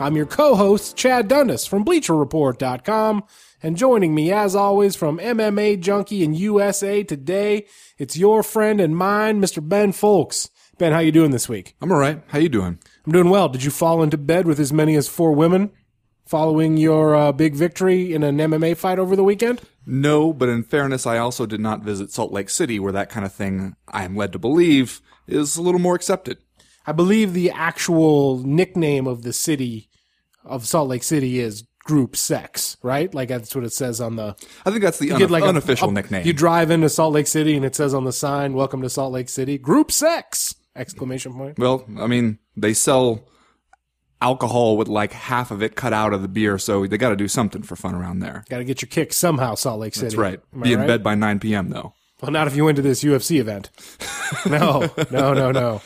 I'm your co host, Chad Dundas from BleacherReport.com. And joining me, as always, from MMA Junkie in USA Today, it's your friend and mine, Mr. Ben Fowlkes. Ben, how you doing this week? I'm all right. How you doing? I'm doing well. Did you fall into bed with as many as four women following your uh, big victory in an MMA fight over the weekend? No, but in fairness, I also did not visit Salt Lake City, where that kind of thing, I am led to believe, is a little more accepted. I believe the actual nickname of the city of Salt Lake City is Group Sex, right? Like that's what it says on the I think that's the get like unofficial a- nickname. You drive into Salt Lake City and it says on the sign, "Welcome to Salt Lake City, Group Sex!" Exclamation point. well, I mean, they sell alcohol with like half of it cut out of the beer, so they got to do something for fun around there. Got to get your kick somehow, Salt Lake City. That's right. Am I Be in right? bed by 9 p.m. though. Well, not if you went to this UFC event. no, no, no, no.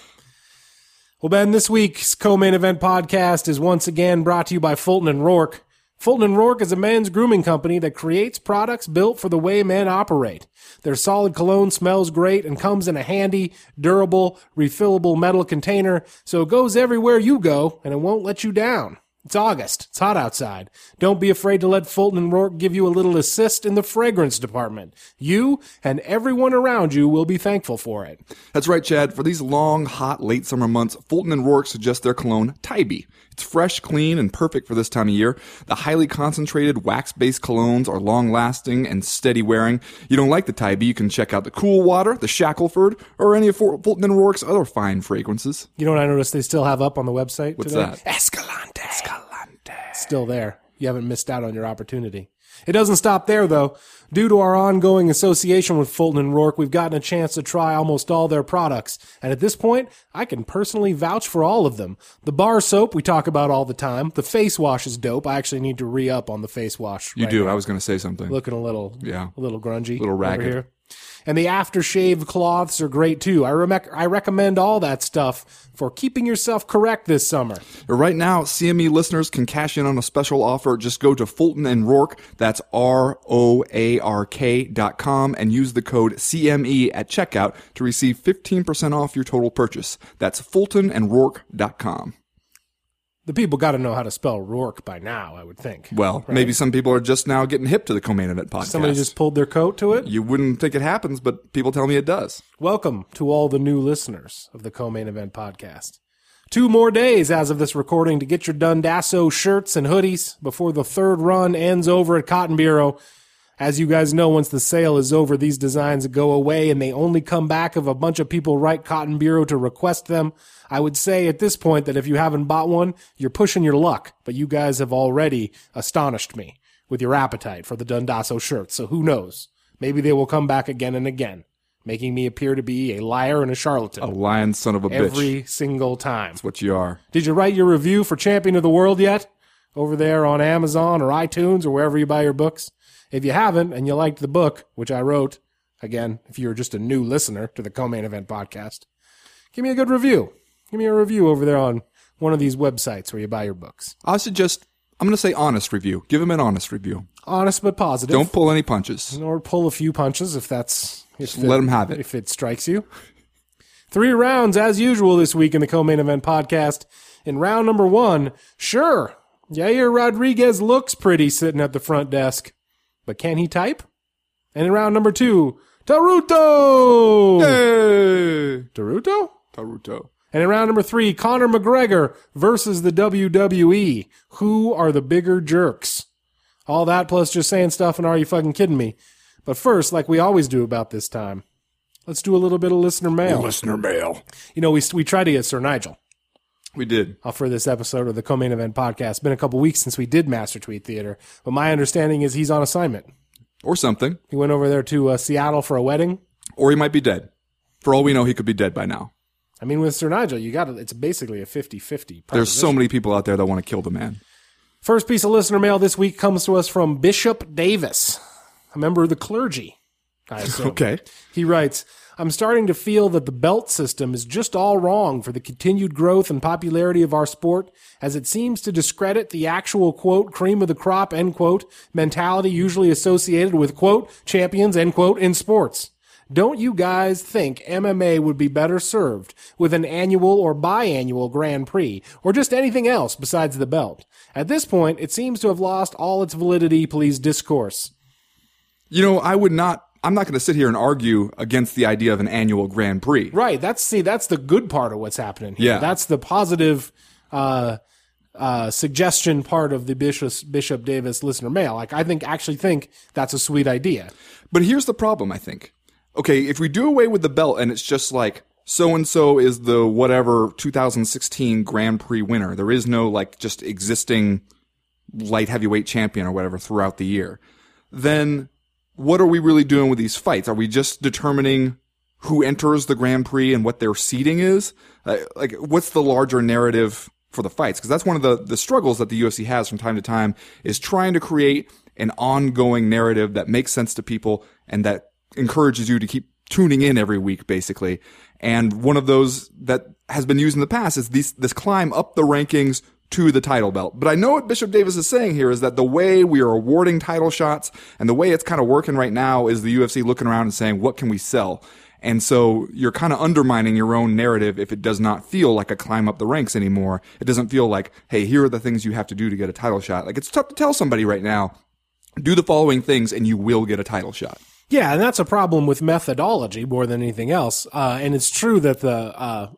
Well, Ben, this week's co-main event podcast is once again brought to you by Fulton and Roark. Fulton and Roark is a men's grooming company that creates products built for the way men operate. Their solid cologne smells great and comes in a handy, durable, refillable metal container, so it goes everywhere you go and it won't let you down. It's August. It's hot outside. Don't be afraid to let Fulton and Roark give you a little assist in the fragrance department. You and everyone around you will be thankful for it. That's right, Chad. For these long, hot, late summer months, Fulton and Roark suggest their cologne, Tybee. It's fresh, clean, and perfect for this time of year. The highly concentrated wax-based colognes are long-lasting and steady wearing. You don't like the Tybee, you can check out the Cool Water, the Shackleford, or any of Fulton and Roark's other fine fragrances. You know what I noticed they still have up on the website What's today? that? Escalante. Still there. You haven't missed out on your opportunity. It doesn't stop there though. Due to our ongoing association with Fulton and Roark, we've gotten a chance to try almost all their products. And at this point, I can personally vouch for all of them. The bar soap we talk about all the time. The face wash is dope. I actually need to re-up on the face wash. You right do. now. I was going to say something. looking a little Yeah. a little grungy a Little ragged. here. And the aftershave cloths are great too i rec- i recommend all that stuff for keeping yourself correct this summer Right now, CME listeners can cash in on a special offer. Just go to Fulton and Roark, that's R-O-A-R-K dot com, and use the code CME at checkout to receive 15% off your total purchase. That's Fulton and Roark dot com. The people got to know how to spell roark by now i would think Well, maybe some people are just now getting hip to the Co-Main Event podcast. somebody just pulled their coat to it you wouldn't think it happens, but people tell me it does. welcome to all the new listeners of the co-main event podcast Two more days as of this recording to get your Dundasso shirts and hoodies before the third run ends over at Cotton Bureau. As you guys know, once the sale is over, these designs go away and they only come back if a bunch of people write Cotton Bureau to request them. I would say at this point that if you haven't bought one, you're pushing your luck, but you guys have already astonished me with your appetite for the Dundasso shirts, so who knows? Maybe they will come back again and again, making me appear to be a liar and a charlatan A lion son of a bitch. every single time. That's what you are. Did you write your review for Champion of the World yet? Over there on Amazon or iTunes or wherever you buy your books? If you haven't and you liked the book, which I wrote, again, if you're just a new listener to the Co-Main Event podcast, give me a good review. Give me a review over there on one of these websites where you buy your books. I suggest, I'm going to say honest review. Give him an honest review. Honest but positive. Don't pull any punches. or pull a few punches if that's if Let him have it. if it strikes you. Three rounds as usual this week in the co-main event podcast. In round number one, sure, Yair Rodriguez looks pretty sitting at the front desk, but can he type? And in round number two, Teruto. Hey! Teruto. Teruto. And in round number three, Conor McGregor versus the WWE. Who are the bigger jerks? All that plus just saying stuff and are you fucking kidding me? But first, like we always do about this time, let's do a little bit of listener mail. Listener mail. You know, we, we tried to get Sir Nigel We did. uh, for this episode of the co-main event podcast. It's been a couple weeks since we did Master Tweet Theater, but my understanding is he's on assignment. Or something. He went over there to uh, Seattle for a wedding. Or he might be dead. For all we know, he could be dead by now. I mean, with Sir Nigel, you got It's basically a 50-50. There's so many people out there that want to kill the man. First piece of listener mail this week comes to us from Bishop Davis. a member of the clergy. Okay. He writes, I'm starting to feel that the belt system is just all wrong for the continued growth and popularity of our sport, as it seems to discredit the actual quote, cream of the crop, end quote, mentality usually associated with quote, champions, end quote, in sports. Don't you guys think MMA would be better served with an annual or biannual Grand Prix, or just anything else besides the belt? At this point, it seems to have lost all its validity, please discourse. You know, I would not. I'm not going to sit here and argue against the idea of an annual Grand Prix. Right. That's see. That's the good part of what's happening. Here. Yeah. That's the positive uh, uh, suggestion part of the Bishop Bishop Davis listener mail. Like I think actually think that's a sweet idea. But here's the problem, I think. Okay, if we do away with the belt and it's just like so and so is the whatever 2016 Grand Prix winner, there is no like just existing light heavyweight champion or whatever throughout the year, then what are we really doing with these fights? Are we just determining who enters the Grand Prix and what their seating is? Uh, like, what's the larger narrative for the fights? Because that's one of the, the struggles that the UFC has from time to time is trying to create an ongoing narrative that makes sense to people and that encourages you to keep tuning in every week, basically. And one of those that has been used in the past is this, this climb up the rankings to the title belt. But I know what Bishop Davis is saying here is that the way we are awarding title shots and the way it's kind of working right now is the UFC looking around and saying, what can we sell? And so you're kind of undermining your own narrative if it does not feel like a climb up the ranks anymore. It doesn't feel like, hey, here are the things you have to do to get a title shot. Like it's tough to tell somebody right now, do the following things and you will get a title shot. Yeah, and that's a problem with methodology more than anything else. Uh, and it's true that the uh,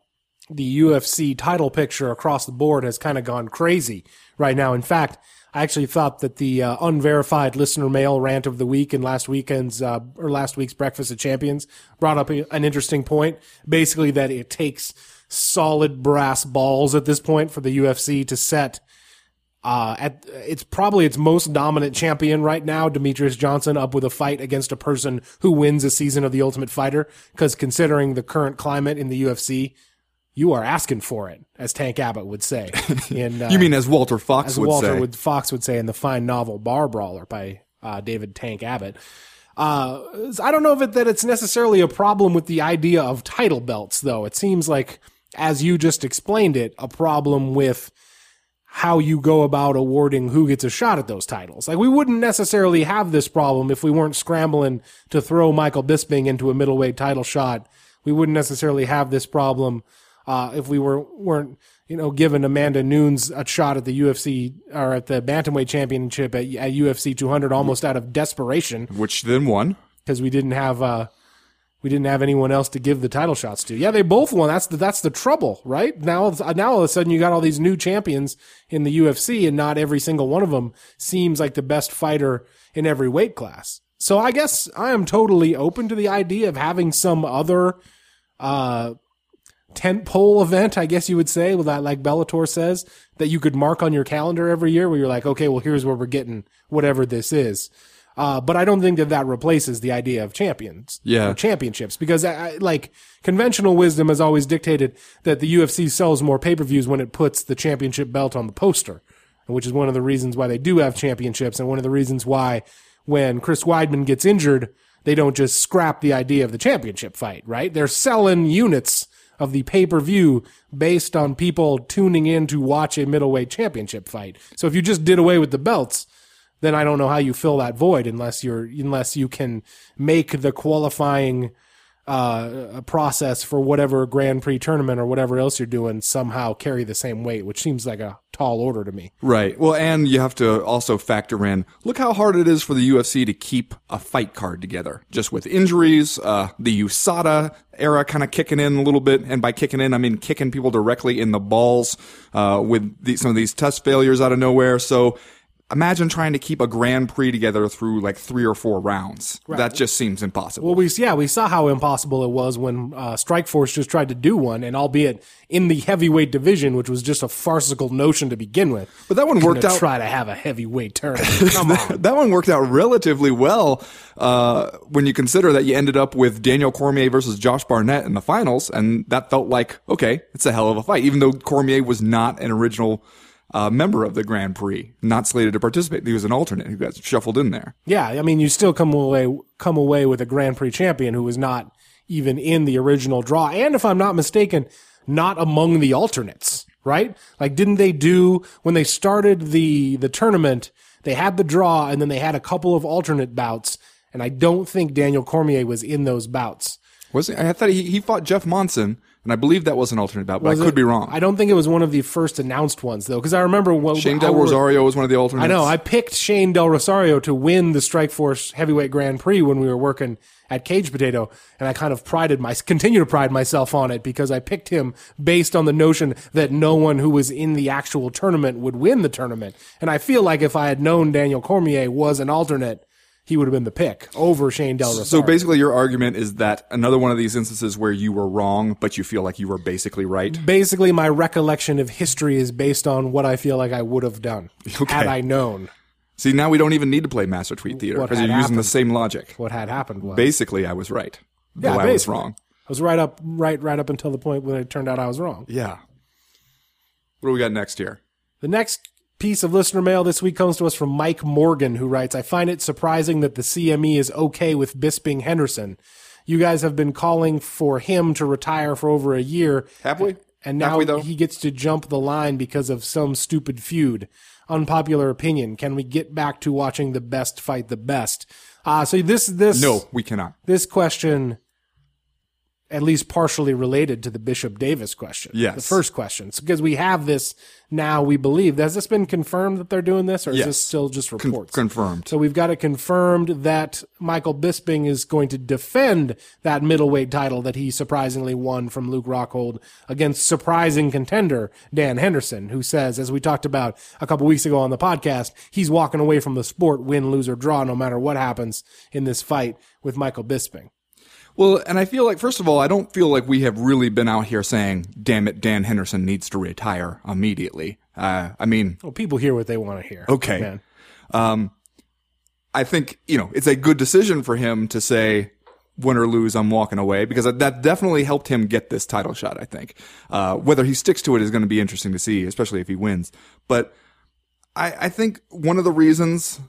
the UFC title picture across the board has kind of gone crazy right now. In fact, I actually thought that the uh, unverified listener mail rant of the week in last weekend's uh, or last week's Breakfast of Champions brought up a, an interesting point. Basically, that it takes solid brass balls at this point for the UFC to set uh, at it's probably its most dominant champion right now, Demetrious Johnson, up with a fight against a person who wins a season of The Ultimate Fighter. Because considering the current climate in the UFC, you are asking for it, as Tank Abbott would say. In, uh, You mean as Walter Fox as would Walter say? would, Fox would say in the fine novel Bar Brawler by uh, David Tank Abbott. Uh, I don't know if it, that it's necessarily a problem with the idea of title belts, though. It seems like, as you just explained it, a problem with how you go about awarding who gets a shot at those titles. Like we wouldn't necessarily have this problem if we weren't scrambling to throw Michael Bisping into a middleweight title shot. We wouldn't necessarily have this problem uh, if we were weren't you know giving Amanda Nunes a shot at the UFC or at the bantamweight championship at, at UFC 200 almost out of desperation Which then won. because we didn't have uh we didn't have anyone else to give the title shots to. Yeah, they both won. That's the that's the trouble, right? Now now all of a sudden you got all these new champions in the UFC, and not every single one of them seems like the best fighter in every weight class. So I guess I am totally open to the idea of having some other uh tent pole event, I guess you would say, with that like Bellator says, that you could mark on your calendar every year where you're like, okay, well here's where we're getting whatever this is. Uh, but I don't think that that replaces the idea of champions, Yeah. or championships, because I, I- like conventional wisdom has always dictated that the UFC sells more pay per views when it puts the championship belt on the poster, which is one of the reasons why they do have championships, and one of the reasons why when Chris Weidman gets injured, they don't just scrap the idea of the championship fight, right? They're selling units of the pay per view based on people tuning in to watch a middleweight championship fight. So if you just did away with the belts, then I don't know how you fill that void unless you're unless you can make the qualifying uh, process for whatever Grand Prix tournament or whatever else you're doing somehow carry the same weight, which seems like a tall order to me. Right. Well, and you have to also factor in look how hard it is for the UFC to keep a fight card together. Just with injuries, uh, the USADA era kind of kicking in a little bit. And by kicking in, I mean kicking people directly in the balls, uh, with the, some of these test failures out of nowhere. So imagine trying to keep a Grand Prix together through like three or four rounds. That just seems impossible. Well, we yeah we saw how impossible it was when uh, Strikeforce just tried to do one, and albeit in the heavyweight division, which was just a farcical notion to begin with. But that one worked out Try to have a heavyweight tournament. Come on. that one worked out relatively well uh, when you consider that you ended up with Daniel Cormier versus Josh Barnett in the finals, and that felt like okay, it's a hell of a fight, even though Cormier was not an original uh, member of the Grand Prix, not slated to participate. He was an alternate who got shuffled in there. Yeah, I mean, you still come away come away with a Grand Prix champion who was not even in the original draw, and if I'm not mistaken, not among the alternates. Right? Like, didn't they do when they started the the tournament? They had the draw, and then they had a couple of alternate bouts, and I don't think Daniel Cormier was in those bouts. Was he? I thought he, he fought Jeff Monson, and I believe that was an alternate bout, but Was I could it? be wrong. I don't think it was one of the first announced ones though, because I remember when Shane Del Rosario was one of the alternates. I know. I picked Shane Del Rosario to win the Strikeforce Heavyweight Grand Prix when we were working at Cage Potato, and I kind of prided my continue to pride myself on it because I picked him based on the notion that no one who was in the actual tournament would win the tournament. And I feel like if I had known Daniel Cormier was an alternate, he would have been the pick over Shane Del Rosario. So basically, your argument is that another one of these instances where you were wrong, but you feel like you were basically right. basically my recollection of history is based on what I feel like I would have done had I known See, now we don't even need to play Master Tweet Theater because you're had using the same logic. what had happened was. Basically, I was right. Though Yeah, I was wrong. I was right up, right, right up until the point when it turned out I was wrong. Yeah. What do we got next here? The next piece of listener mail this week comes to us from Mike Morgan, who writes, I find it surprising that the CME is okay with Bisping Henderson. You guys have been calling for him to retire for over a year. Have we? And now we, he gets to jump the line because of some stupid feud. Unpopular opinion. Can we get back to watching the best fight the best? Uh, so this, this, No, we cannot. this question at least partially related to the Bishop Davis question. Yes. The first question. So, because we have this now, we believe. Has this been confirmed that they're doing this, or is this still just Con- reports? confirmed. so we've got it confirmed that Michael Bisping is going to defend that middleweight title that he surprisingly won from Luke Rockhold against surprising contender Dan Henderson, who says, as we talked about a couple weeks ago on the podcast, he's walking away from the sport, win, lose, or draw, no matter what happens in this fight with Michael Bisping. Well, and I feel like, first of all, I don't feel like we have really been out here saying, damn it, Dan Henderson needs to retire immediately. Uh, I mean, Well, people hear what they want to hear. Okay. Man. I think, you know, it's a good decision for him to say, win or lose, I'm walking away because that definitely helped him get this title shot, I think. Uh, whether he sticks to it is going to be interesting to see, especially if he wins. But I, I think one of the reasons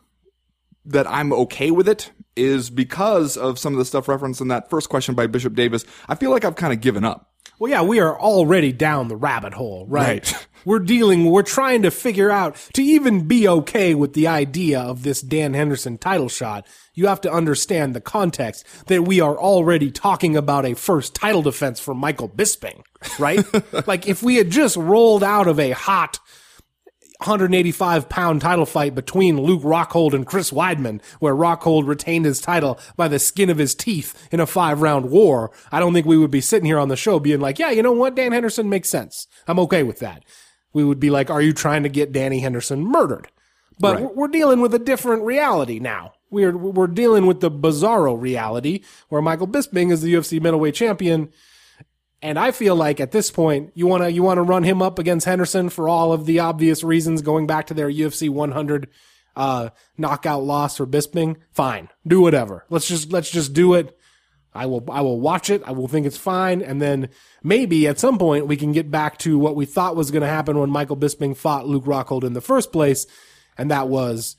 that I'm okay with it is because of some of the stuff referenced in that first question by Bishop Davis. I feel like I've kind of given up. Well, yeah, we are already down the rabbit hole, right? Right. We're dealing, we're trying to figure out to even be okay with the idea of this Dan Henderson title shot. You have to understand the context that we are already talking about a first title defense for Michael Bisping, right? like if we had just rolled out of a hot 185 pound title fight between Luke Rockhold and Chris Weidman, where Rockhold retained his title by the skin of his teeth in a five round war, I don't think we would be sitting here on the show being like, yeah, you know what? Dan Henderson makes sense. I'm okay with that. We would be like, are you trying to get Danny Henderson murdered? But Right. we're- we're dealing with a different reality now. We're, we're dealing with the bizarro reality where Michael Bisping is the UFC middleweight champion. And I feel like at this point, you want to you want to run him up against Henderson for all of the obvious reasons, going back to their UFC 100 uh, knockout loss for Bisping. Fine, do whatever. Let's just let's just do it. I will I will watch it. I will think it's fine, and then maybe at some point we can get back to what we thought was going to happen when Michael Bisping fought Luke Rockhold in the first place, and that was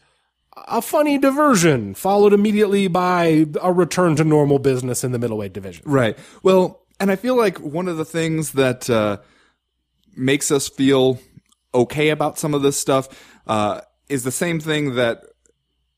a funny diversion followed immediately by a return to normal business in the middleweight division. Right. Well, and I feel like one of the things that uh, makes us feel okay about some of this stuff uh, is the same thing that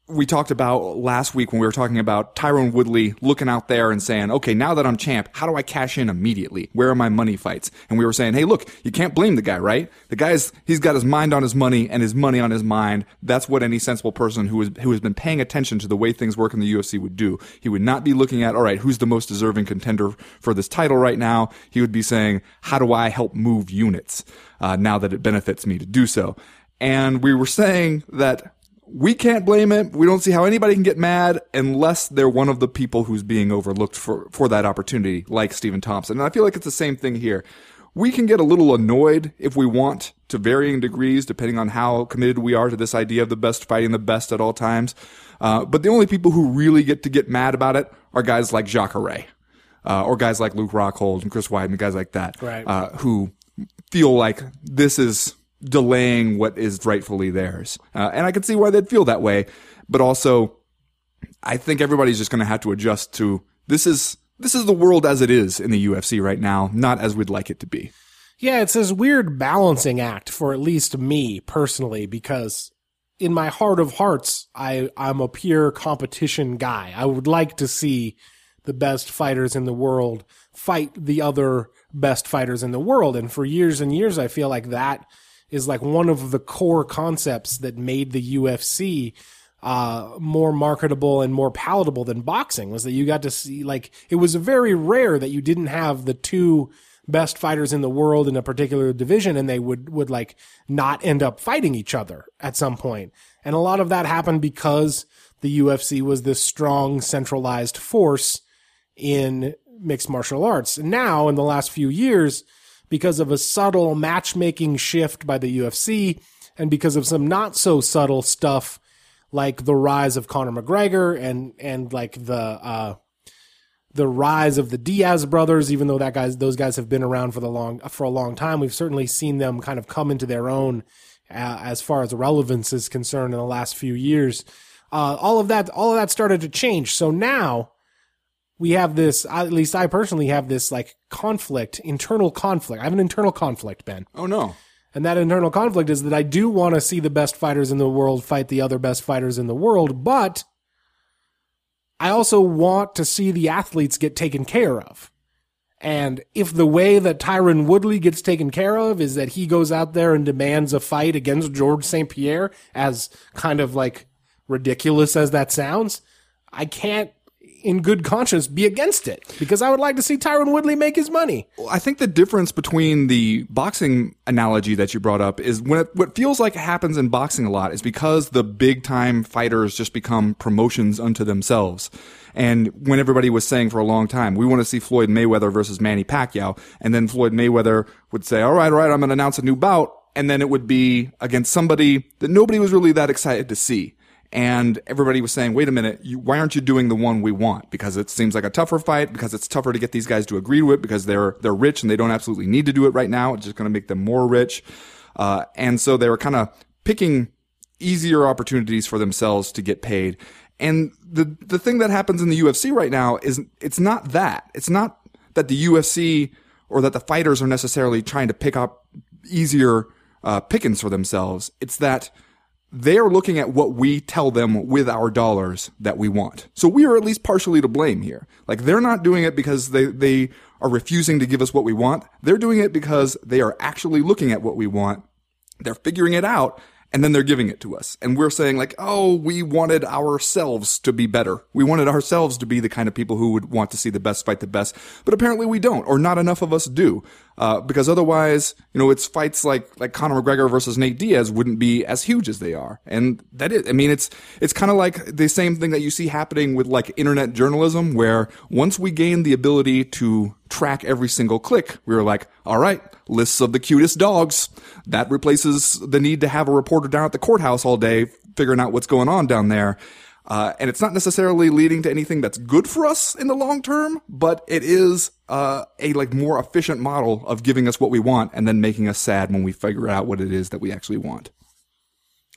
we talked about last week when we were talking about Tyron Woodley looking out there and saying, okay, now that I'm champ, how do I cash in immediately? Where are my money fights? And we were saying, hey, look, you can't blame the guy, right? The guy's, he's got his mind on his money and his money on his mind. That's what any sensible person who has, who has been paying attention to the way things work in the UFC would do. He would not be looking at, all right, who's the most deserving contender for this title right now? He would be saying, how do I help move units, uh, now that it benefits me to do so? And we were saying that we can't blame it. We don't see how anybody can get mad unless they're one of the people who's being overlooked for, for that opportunity, like Stephen Thompson. And I feel like it's the same thing here. We can get a little annoyed if we want to varying degrees, depending on how committed we are to this idea of the best fighting the best at all times. Uh, but the only people who really get to get mad about it are guys like Jacare, uh, or guys like Luke Rockhold and Chris Weidman, guys like that, Right. uh, who feel like this is delaying what is rightfully theirs. Uh, and I can see why they'd feel that way, but also I think everybody's just going to have to adjust to this is this is the world as it is in the UFC right now, not as we'd like it to be. Yeah, it's this weird balancing act for at least me personally, because in my heart of hearts, I, I'm a pure competition guy. I would like to see the best fighters in the world fight the other best fighters in the world. And for years and years, I feel like that is like one of the core concepts that made the UFC uh, more marketable and more palatable than boxing was that you got to see like it was very rare that you didn't have the two best fighters in the world in a particular division and they would would like not end up fighting each other at some point. And a lot of that happened because the UFC was this strong centralized force in mixed martial arts. Now in the last few years because of a subtle matchmaking shift by the UFC and because of some not so subtle stuff like the rise of Conor McGregor and and like the uh, the rise of the Diaz brothers, even though that guys those guys have been around for the long for a long time, we've certainly seen them kind of come into their own uh, as far as relevance is concerned in the last few years. Uh, all of that all of that started to change. So now we have this. At least I personally have this like conflict, internal conflict. I have an internal conflict, Ben. Oh no. And that internal conflict is that I do want to see the best fighters in the world fight the other best fighters in the world, but I also want to see the athletes get taken care of. And if the way that Tyron Woodley gets taken care of is that he goes out there and demands a fight against Georges St. Pierre, as kind of like ridiculous as that sounds, I can't in good conscience be against it because I would like to see Tyron Woodley make his money. I think the difference between the boxing analogy that you brought up is when it, what feels like happens in boxing a lot is because the big time fighters just become promotions unto themselves. And when everybody was saying for a long time, we want to see Floyd Mayweather versus Manny Pacquiao, and then Floyd Mayweather would say, all right, all right, I'm going to announce a new bout. And then it would be against somebody that nobody was really that excited to see and everybody was saying, wait a minute, you, why aren't you doing the one we want? Because it seems like a tougher fight, because it's tougher to get these guys to agree to it, because they're, they're rich and they don't absolutely need to do it right now. It's just going to make them more rich. Uh, and so they were kind of picking easier opportunities for themselves to get paid. And the, the thing that happens in the UFC right now is it's not that. It's not that the UFC or that the fighters are necessarily trying to pick up easier, uh, pickings for themselves. It's that, they are looking at what we tell them with our dollars that we want. So we are at least partially to blame here. Like they're not doing it because they, they are refusing to give us what we want. They're doing it because they are actually looking at what we want. They're figuring it out and then they're giving it to us. And we're saying like, oh, we wanted ourselves to be better. We wanted ourselves to be the kind of people who would want to see the best fight the best. But apparently we don't, or not enough of us do. Uh, because otherwise, you know, it's fights like, like Conor McGregor versus Nate Diaz wouldn't be as huge as they are. And that is, I mean, it's, it's kind of like the same thing that you see happening with like internet journalism, where once we gain the ability to track every single click, we were like, all right, lists of the cutest dogs. That replaces the need to have a reporter down at the courthouse all day figuring out what's going on down there. Uh, and it's not necessarily leading to anything that's good for us in the long term, but it is uh, a like more efficient model of giving us what we want and then making us sad when we figure out what it is that we actually want.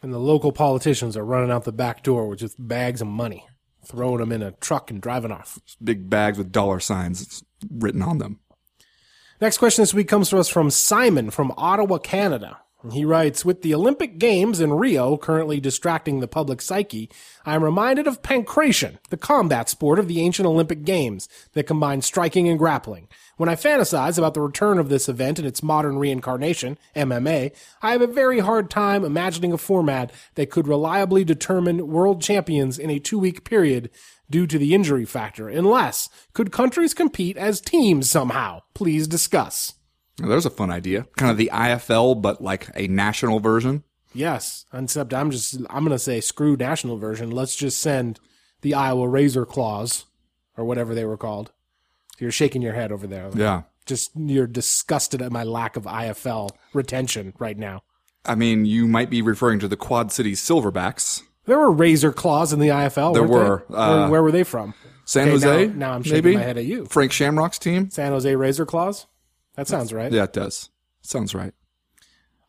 And the local politicians are running out the back door with just bags of money, throwing them in a truck and driving off. Big bags with dollar signs written on them. Next question this week comes to us from Simon from Ottawa, Canada. He writes, with the Olympic Games in Rio currently distracting the public psyche, I am reminded of pankration, the combat sport of the ancient Olympic Games that combined striking and grappling. When I fantasize about the return of this event in its modern reincarnation, MMA, I have a very hard time imagining a format that could reliably determine world champions in a two week period due to the injury factor, unless could countries compete as teams somehow? Please discuss. There's a fun idea. Kind of the IFL, but like a national version. Yes, except I'm just I'm gonna say screw national version. Let's just send the Iowa Razor Claws or whatever they were called. You're shaking your head over there. Yeah. Just you're disgusted at my lack of IFL retention right now. I mean, you might be referring to the Quad Cities Silverbacks. There were Razor Claws in the IFL. There weren't they? Uh, where, where were they from? San Okay, Jose. now- now I'm shaking maybe? my head at you. Frank Shamrock's team. San Jose Razor Claws. That sounds right. Yeah, it does. Sounds right.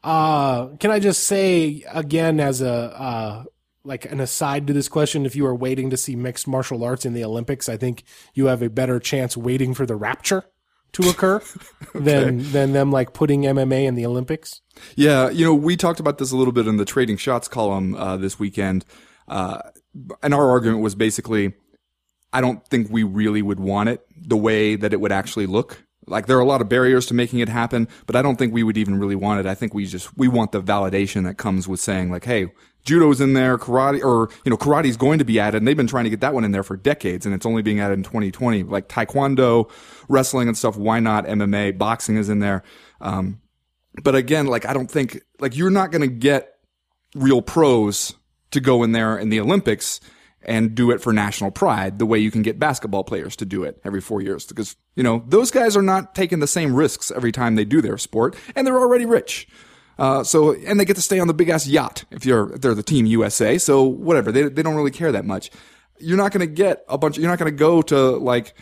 Uh, can I just say again as a uh, like an aside to this question, if you are waiting to see mixed martial arts in the Olympics, I think you have a better chance waiting for the rapture to occur than than them like putting MMA in the Olympics. Yeah, you know, we talked about this a little bit in the trading shots column uh, this weekend, uh, and our argument was basically, I don't think we really would want it the way that it would actually look. Like there are a lot of barriers to making it happen, but I don't think we would even really want it. I think we just we want the validation that comes with saying like, hey, judo's in there, karate, or you know, karate's going to be added, and they've been trying to get that one in there for decades, and it's only being added in 2020. Like taekwondo, wrestling, and stuff. Why not MMA? Boxing is in there. Um, but again, like I don't think like you're not going to get real pros to go in there in the Olympics and do it for national pride the way you can get basketball players to do it every four years because you know those guys are not taking the same risks every time they do their sport and they're already rich uh, so and they get to stay on the big ass yacht if you're if they're the team USA so whatever they, they don't really care that much. You're not going to get a bunch you're not going to go to like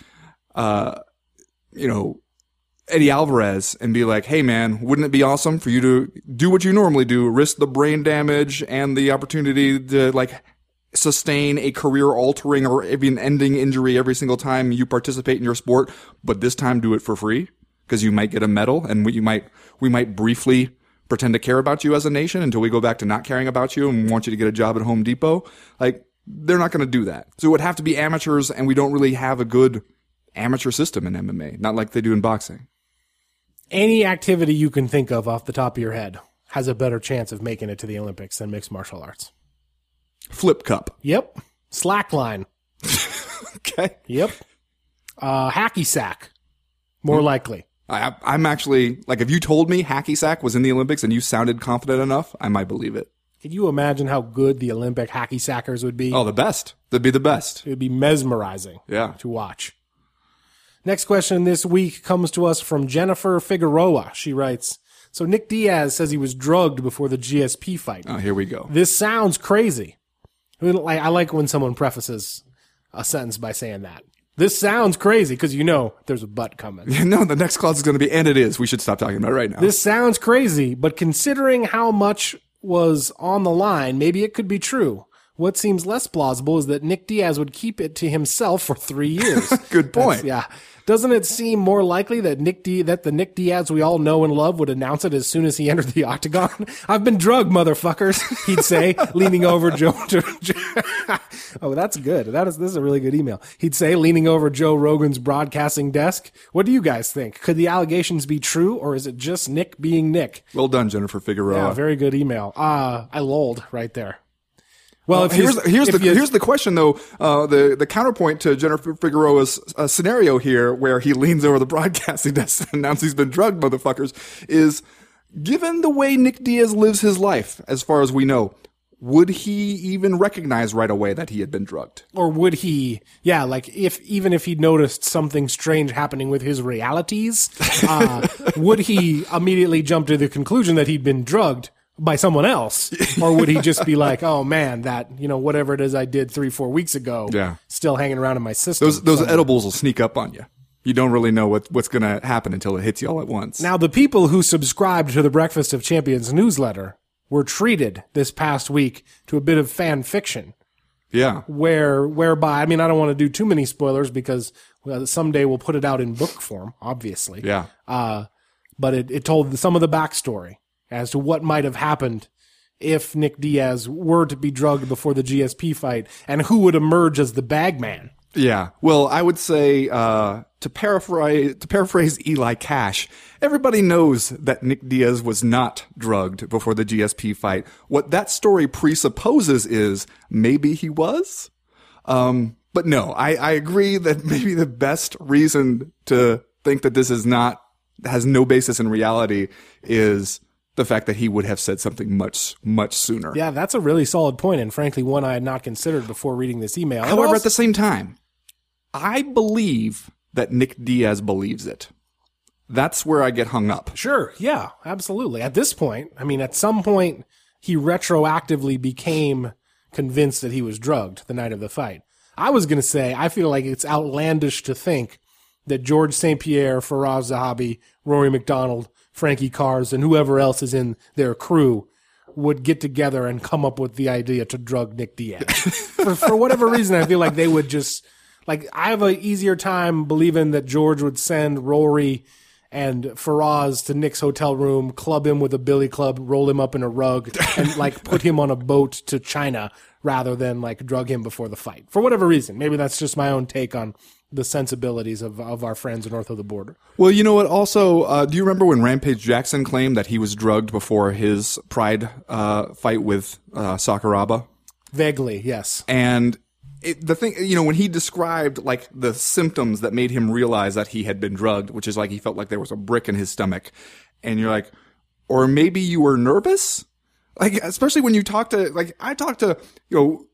uh you know Eddie Alvarez and be like, hey man, wouldn't it be awesome for you to do what you normally do, risk the brain damage and the opportunity to like sustain a career altering or even ending injury every single time you participate in your sport, but this time do it for free? Because you might get a medal and we, you might, we might briefly pretend to care about you as a nation until we go back to not caring about you and want you to get a job at Home Depot. Like, they're not going to do that. So it would have to be amateurs and we don't really have a good amateur system in MMA, not like they do in boxing. Any activity you can think of off the top of your head has a better chance of making it to the Olympics than mixed martial arts. Flip cup. Yep. Slackline. Okay. Yep. Uh, hacky sack. More likely. I, I'm actually, like, if you told me hacky sack was in the Olympics and you sounded confident enough, I might believe it. Can you imagine how good the Olympic hacky sackers would be? Oh, the best. They'd be the best. It would be mesmerizing Yeah. to watch. Next question this week comes to us from Jennifer Figueroa. She writes, so Nick Diaz says he was drugged before the GSP fight. Oh, here we go. This sounds crazy. I, mean, I like when someone prefaces a sentence by saying that. This sounds crazy because you know there's a butt coming. No, the next clause is going to be, and it is. We should stop talking about it right now. This sounds crazy, but considering how much was on the line, maybe it could be true. What seems less plausible is that Nick Diaz would keep it to himself for three years. Good point. That's- yeah. Doesn't it seem more likely that Nick D that the Nick Diaz we all know and love would announce it as soon as he entered the octagon? I've been drugged, motherfuckers. He'd say, leaning over Joe. oh, that's good. That is this is a really good email. He'd say, leaning over Joe Rogan's broadcasting desk. What do you guys think? Could the allegations be true, or is it just Nick being Nick? well done, Jennifer Figueroa. Yeah, very good email. Uh, I lolled right there. Well, if here's here's if the here's the question though. Uh, the the counterpoint to Jennifer Figueroa's uh, scenario here, where he leans over the broadcasting desk and announces he's been drugged, motherfuckers, is given the way Nick Diaz lives his life, as far as we know, would he even recognize right away that he had been drugged? or would he yeah like if even if he noticed something strange happening with his realities uh, would he immediately jump to the conclusion that he'd been drugged by someone else or would he just be like oh man that you know whatever it is i did three four weeks ago Yeah. still hanging around in my system Those those somewhere. edibles will sneak up on you. You don't really know what what's going to happen until it hits you all at once. now the people who subscribed to the breakfast of champions newsletter were treated this past week to a bit of fan fiction yeah, where whereby I mean I don't want to do too many spoilers because well, someday we'll put it out in book form, obviously. yeah. Uh, but it, it told some of the backstory as to what might have happened if Nick Diaz were to be drugged before the GSP fight and who would emerge as the bagman. Yeah. Well, I would say uh, to paraphrase to paraphrase Eli Cash, everybody knows that Nick Diaz was not drugged before the GSP fight. What that story presupposes is maybe he was. Um, but no, I, I agree that maybe the best reason to think that this is not has no basis in reality is the fact that he would have said something much much sooner. Yeah, that's a really solid point, and frankly, one I had not considered before reading this email. However, also- at the same time, I believe that Nick Diaz believes it. That's where I get hung up. Sure. Yeah, absolutely. At this point, I mean, at some point, he retroactively became convinced that he was drugged the night of the fight. I was going to say, I feel like it's outlandish to think that Georges St. Pierre, Firas Zahabi, Rory MacDonald, Frankie Cars and whoever else is in their crew would get together and come up with the idea to drug Nick Diaz. for, for whatever reason, I feel like they would just like I have an easier time believing that George would send Rory and Firas to Nick's hotel room, club him with a billy club, roll him up in a rug, and like put him on a boat to China rather than like drug him before the fight. For whatever reason. Maybe that's just my own take on the sensibilities of, of our friends north of the border. Well, you know what? Also, uh, do you remember when Rampage Jackson claimed that he was drugged before his Pride uh, fight with uh, Sakuraba? Vaguely, yes. And it, the thing, you know, when he described like the symptoms that made him realize that he had been drugged, which is like he felt like there was a brick in his stomach, and you're like, or maybe you were nervous, like especially when you talk to like I talk to you know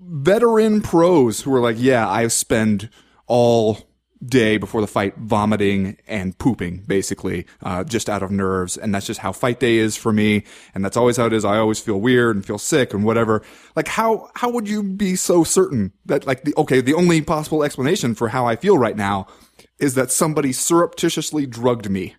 veteran pros who are like, yeah, I spend all day before the fight vomiting and pooping basically uh, just out of nerves. And that's just how fight day is for me. And that's always how it is. I always feel weird and feel sick and whatever. Like how how would you be so certain that like the okay the only possible explanation for how i feel right now is that somebody surreptitiously drugged me?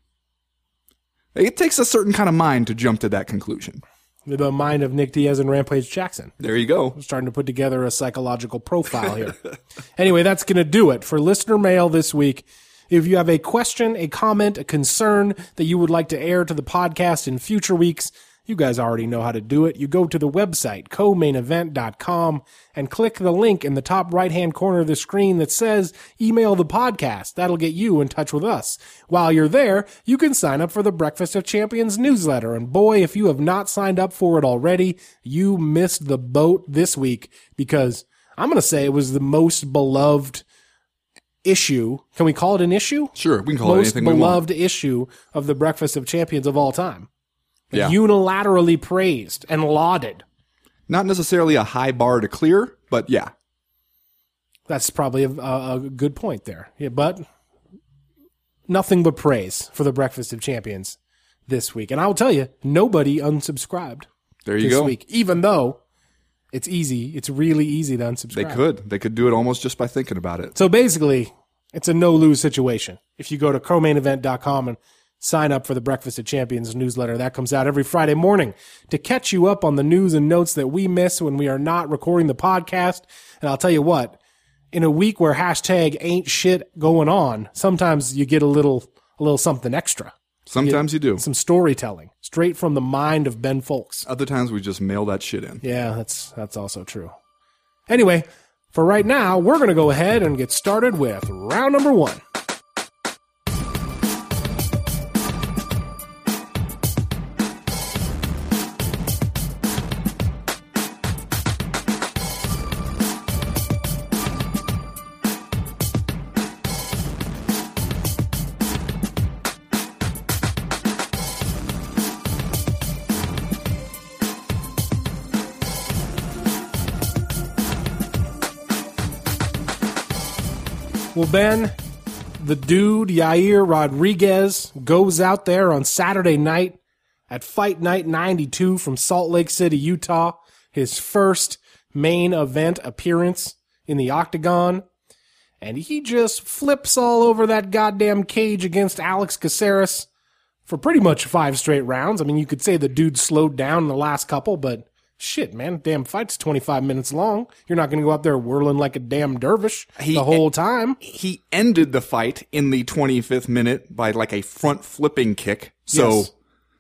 It takes a certain kind of mind to jump to that conclusion The mind of Nick Diaz and Rampage Jackson. there you go starting to put together a psychological profile here. anyway, that's going to do it for listener mail this week. If you have a question, a comment, a concern that you would like to air to the podcast in future weeks, you guys already know how to do it. You go to the website, co-mainevent.com, and click the link in the top right hand corner of the screen that says email the podcast. That'll get you in touch with us. While you're there, you can sign up for the Breakfast of Champions newsletter. And boy, if you have not signed up for it already, you missed the boat this week because I'm going to say it was the most beloved issue. Can we call it an issue? sure we can call it most anything we want beloved issue of the Breakfast of Champions of all time. Yeah. Unilaterally praised and lauded. not necessarily a high bar to clear but yeah That's probably a, a, a good point there. Yeah, but nothing but praise for the Breakfast of Champions this week. And I'll tell you, nobody unsubscribed there you this go week, even though it's easy. It's really easy to unsubscribe. They could. They could do it almost just by thinking about it. So basically, it's a no lose situation. If you go to co-mainevent.com and sign up for the Breakfast of Champions newsletter, that comes out every Friday morning to catch you up on the news and notes that we miss when we are not recording the podcast. And I'll tell you what, in a week where hashtag ain't shit going on, sometimes you get a little, a little something extra. Sometimes you do. Some storytelling straight from the mind of Ben Fowlkes. Other times we just mail that shit in. Yeah, that's that's also true. Anyway, for right now, we're going to go ahead and get started with round number 1. Ben, the dude Yair Rodriguez goes out there on Saturday night at Fight Night 92 from Salt Lake City, Utah, his first main event appearance in the octagon. And he just flips all over that goddamn cage against Alex Caceres for pretty much five straight rounds. I mean, you could say the dude slowed down in the last couple, but shit, man, damn fight's 25 minutes long. You're not going to go out there whirling like a damn dervish He- the whole time. He ended the fight in the 25th minute by like a front flipping kick. So Yes.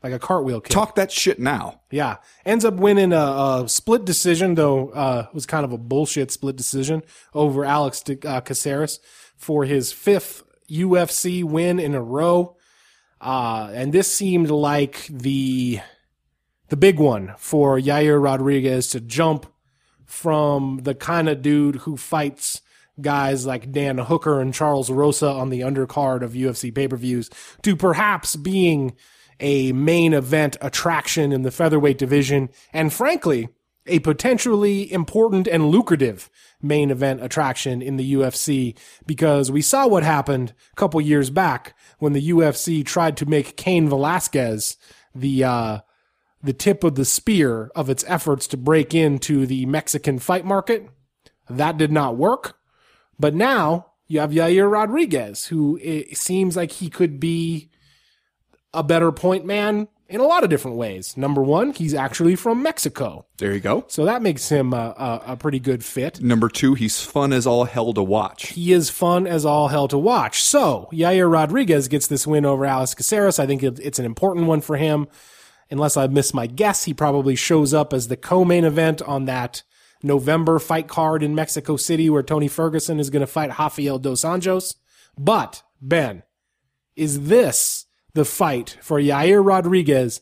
like a cartwheel kick. talk that shit now. Yeah. Ends up winning a, a split decision, though uh, it was kind of a bullshit split decision over Alex De, uh, Caceres for his fifth UFC win in a row. Uh, and this seemed like the the big one for Yair Rodriguez to jump from the kind of dude who fights guys like Dan Hooker and Charles Rosa on the undercard of UFC pay-per-views to perhaps being a main event attraction in the featherweight division and frankly a potentially important and lucrative main event attraction in the UFC because we saw what happened a couple years back when the UFC tried to make Cain Velasquez the uh the tip of the spear of its efforts to break into the Mexican fight market. That did not work. But now you have Yair Rodriguez, who it seems like he could be a better point man in a lot of different ways. Number one, he's actually from Mexico. There you go. So that makes him a, a, a pretty good fit. Number two, he's fun as all hell to watch. He is fun as all hell to watch. So Yair Rodriguez gets this win over Alex Caceres. I think it, it's an important one for him. Unless I miss my guess, he probably shows up as the co-main event on that November fight card in Mexico City where Tony Ferguson is going to fight Rafael Dos Anjos. But Ben, is this the fight for Yair Rodriguez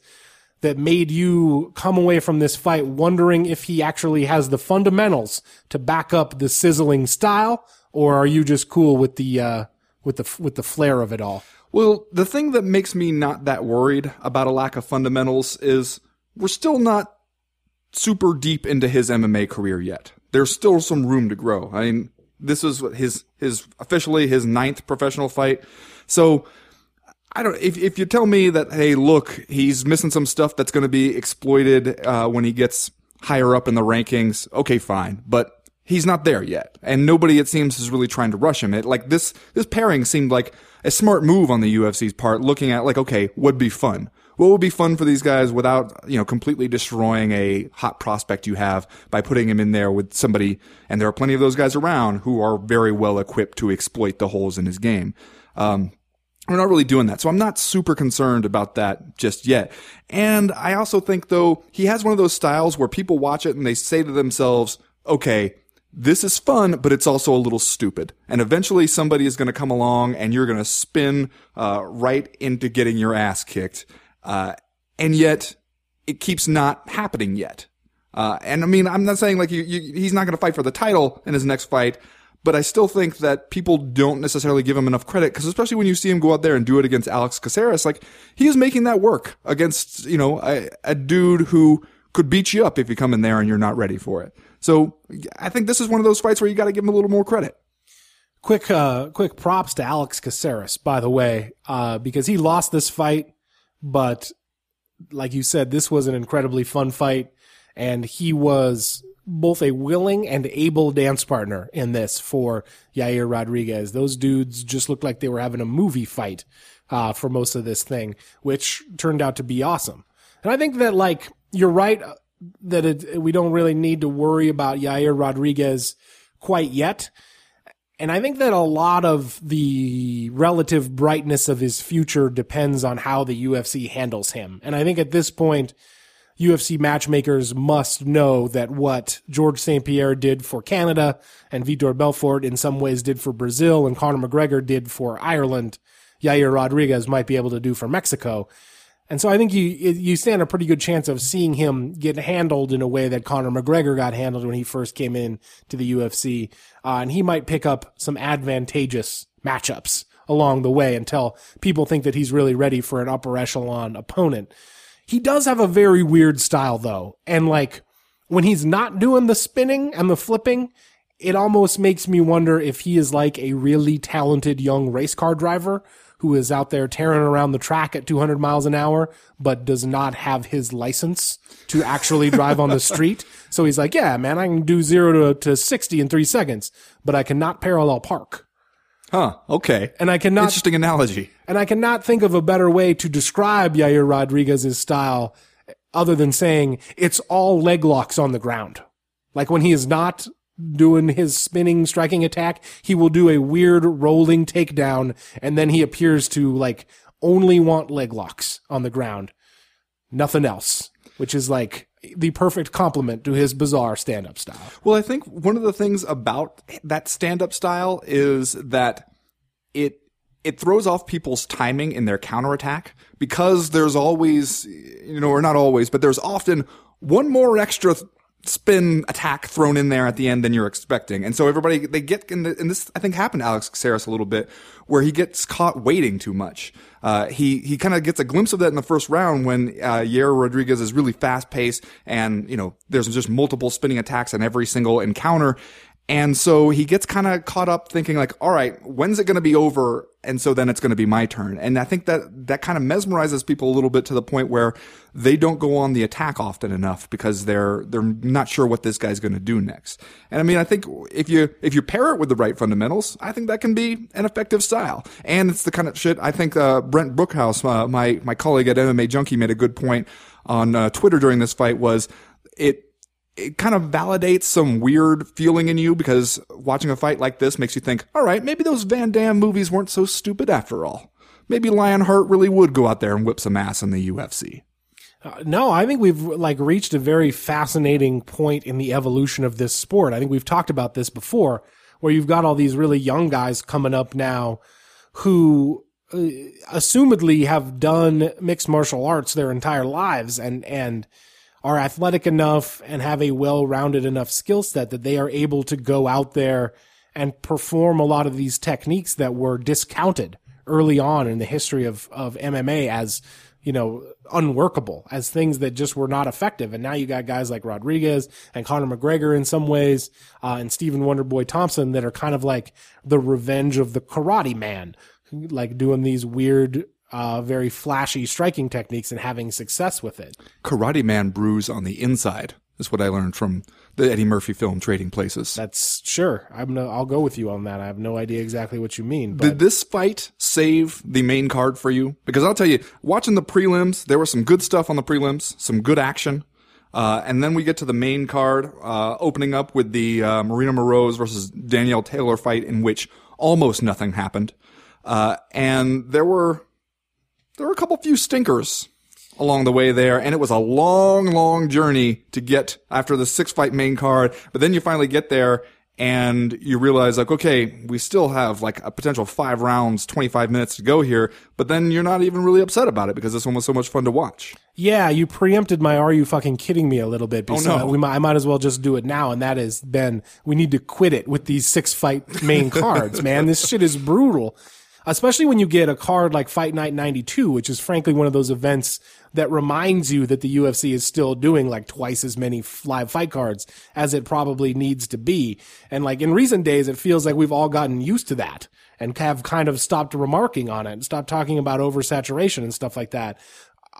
that made you come away from this fight wondering if he actually has the fundamentals to back up the sizzling style, or are you just cool with the uh, with the with the flair of it all? Well, the thing that makes me not that worried about a lack of fundamentals is we're still not super deep into his MMA career yet. There's still some room to grow. I mean, this is his his officially his ninth professional fight. So I don't. If if you tell me that, hey, look, he's missing some stuff that's going to be exploited uh, when he gets higher up in the rankings. Okay, fine, but he's not there yet, and nobody it seems is really trying to rush him. It like this this pairing seemed like a smart move on the UFC's part, looking at like, okay, would be fun. What would be fun for these guys without you know completely destroying a hot prospect you have by putting him in there with somebody, and there are plenty of those guys around who are very well equipped to exploit the holes in his game. Um, we're not really doing that. So I'm not super concerned about that just yet. And I also think though, he has one of those styles where people watch it and they say to themselves, okay, this is fun, but it's also a little stupid. And eventually somebody is going to come along and you're going to spin, uh, right into getting your ass kicked. Uh, and yet it keeps not happening yet. Uh, and I mean, I'm not saying like you, you, he's not going to fight for the title in his next fight, but I still think that people don't necessarily give him enough credit because especially when you see him go out there and do it against Alex Caceres, like he is making that work against, you know, a, a dude who could beat you up if you come in there and you're not ready for it. So I think this is one of those fights where you got to give him a little more credit. Quick, uh, quick props to Alex Caceres, by the way, uh, because he lost this fight, but like you said, this was an incredibly fun fight and he was both a willing and able dance partner in this for Yair Rodriguez. Those dudes just looked like they were having a movie fight uh, for most of this thing, which turned out to be awesome. And I think that like you're right uh, that it, we don't really need to worry about Yair Rodriguez quite yet. And I think that a lot of the relative brightness of his future depends on how the UFC handles him. And I think at this point, UFC matchmakers must know that what Georges St. Pierre did for Canada and Vitor Belfort in some ways did for Brazil and Conor McGregor did for Ireland, Yair Rodriguez might be able to do for Mexico. And so I think you you stand a pretty good chance of seeing him get handled in a way that Conor McGregor got handled when he first came in to the UFC, uh, and he might pick up some advantageous matchups along the way until people think that he's really ready for an upper echelon opponent. He does have a very weird style though. And like when he's not doing the spinning and the flipping, it almost makes me wonder if he is like a really talented young race car driver who is out there tearing around the track at 200 miles an hour, but does not have his license to actually drive on the street. So he's like, yeah, man, I can do zero to, to 60 in three seconds, but I cannot parallel park. Huh. Okay. And I cannot Interesting analogy. and I cannot think of a better way to describe Yair Rodriguez's style other than saying it's all leg locks on the ground. Like when he is not doing his spinning striking attack, he will do a weird rolling takedown and then he appears to like only want leg locks on the ground. Nothing else, which is like the perfect complement to his bizarre stand up style. Well, I think one of the things about that stand-up style is that it it throws off people's timing in their counterattack because there's always, you know, or not always, but there's often one more extra spin attack thrown in there at the end than you're expecting. And so everybody, they get in and this, I think happened to Alex Caceres a little bit, where he gets caught waiting too much. Uh, he, he kind of gets a glimpse of that in the first round when, uh, Yair Rodriguez is really fast paced and, you know, there's just multiple spinning attacks on every single encounter. And so he gets kind of caught up thinking like, all right, when's it going to be over? And so then it's going to be my turn. And I think that that kind of mesmerizes people a little bit to the point where they don't go on the attack often enough because they're, they're not sure what this guy's going to do next. And I mean, I think if you, if you pair it with the right fundamentals, I think that can be an effective style. And it's the kind of shit I think, uh, Brent Brookhouse, uh, my, my colleague at MMA Junkie made a good point on uh, Twitter during this fight was it, it kind of validates some weird feeling in you because watching a fight like this makes you think, all right, maybe those Van Damme movies weren't so stupid after all. Maybe Lionheart really would go out there and whip some ass in the UFC. Uh, no, I think we've like reached a very fascinating point in the evolution of this sport. I think we've talked about this before, where you've got all these really young guys coming up now who uh, assumedly have done mixed martial arts their entire lives and and are athletic enough and have a well-rounded enough skill set that they are able to go out there and perform a lot of these techniques that were discounted early on in the history of, of MMA as, you know, unworkable, as things that just were not effective. And now you got guys like Rodriguez and Conor McGregor in some ways, uh, and Stephen Wonderboy Thompson that are kind of like the revenge of the karate man, like doing these weird uh, very flashy striking techniques and having success with it. Karate Man brews on the inside is what I learned from the Eddie Murphy film Trading Places. That's sure. I'm no, I'll go with you on that. I have no idea exactly what you mean. But Did this fight save the main card for you? Because I'll tell you, watching the prelims, there was some good stuff on the prelims, some good action. Uh, and then we get to the main card, uh, opening up with the uh, Marina Moroz versus Danielle Taylor fight, in which almost nothing happened. Uh, and there were there were a couple few stinkers along the way there, and it was a long, long journey to get after the six fight main card. But then you finally get there and you realize like, okay, we still have like a potential five rounds, 25 minutes to go here, but then you're not even really upset about it because this one was so much fun to watch. Yeah, you preempted my "Are you fucking kidding me?" a little bit. Oh, no. we might, I might as well just do it now, and that is Ben. We need to quit it with these six fight main cards, man. This shit is brutal especially when you get a card like Fight Night 92, which is frankly one of those events that reminds you that the UFC is still doing like twice as many live fight cards as it probably needs to be. And like in recent days, it feels like we've all gotten used to that and have kind of stopped remarking on it and stopped talking about oversaturation and stuff like that.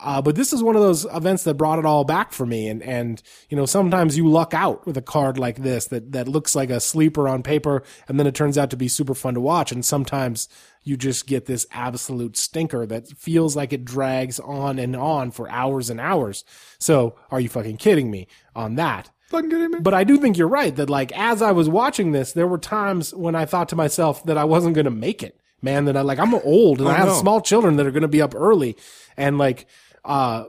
Uh, but this is one of those events that brought it all back for me. And, and, you know, sometimes you luck out with a card like this that, that looks like a sleeper on paper and then it turns out to be super fun to watch. And sometimes you just get this absolute stinker that feels like it drags on and on for hours and hours. So are you fucking kidding me on that? Fucking kidding me? But I do think you're right that like as I was watching this, there were times when I thought to myself that I wasn't going to make it. Man, that I like I'm old and Oh, I have no. small children that are going to be up early and like uh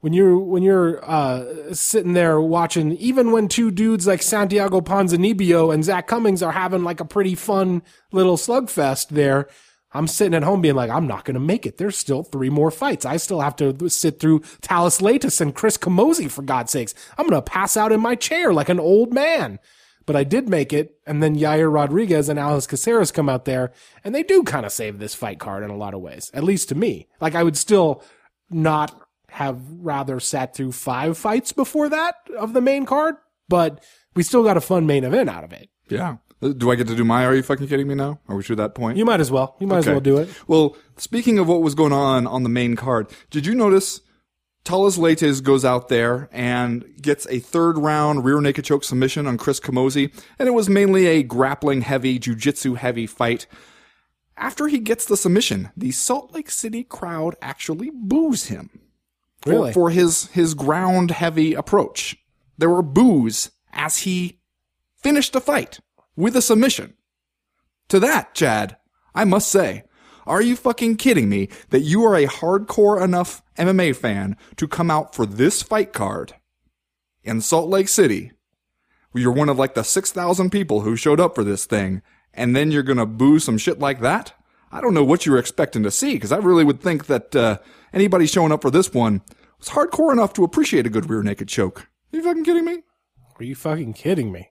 when you're when you're uh sitting there watching even when two dudes like Santiago Ponzinibbio and Zak Cummings are having like a pretty fun little slugfest there I'm sitting at home being like, I'm not going to make it. There's still three more fights. I still have to sit through Thales Leites and Chris Camozzi, for God's sakes. I'm going to pass out in my chair like an old man. But I did make it. And then Yair Rodriguez and Alex Caceres come out there and they do kind of save this fight card in a lot of ways, at least to me. Like I would still not have rather sat through five fights before that of the main card, but we still got a fun main event out of it. Yeah. Uh, Do I get to do my Are You Fucking Kidding Me now? Are we to that point? You might as well. You might as well do it. Well, speaking of what was going on on the main card, did you notice Thales Leites goes out there and gets a third round rear naked choke submission on Chris Camozzi, and it was mainly a grappling heavy, jujitsu heavy fight. After he gets the submission, the Salt Lake City crowd actually boos him for, Really? for his his ground heavy approach. There were boos as he finished the fight with a submission. To that, Chad, I must say, are you fucking kidding me that you are a hardcore enough MMA fan to come out for this fight card in Salt Lake City? You're one of like the 6,000 people who showed up for this thing, and then you're gonna boo some shit like that? I don't know what you were expecting to see, because I really would think that uh, anybody showing up for this one was hardcore enough to appreciate a good rear naked choke. Are you fucking kidding me? Are you fucking kidding me?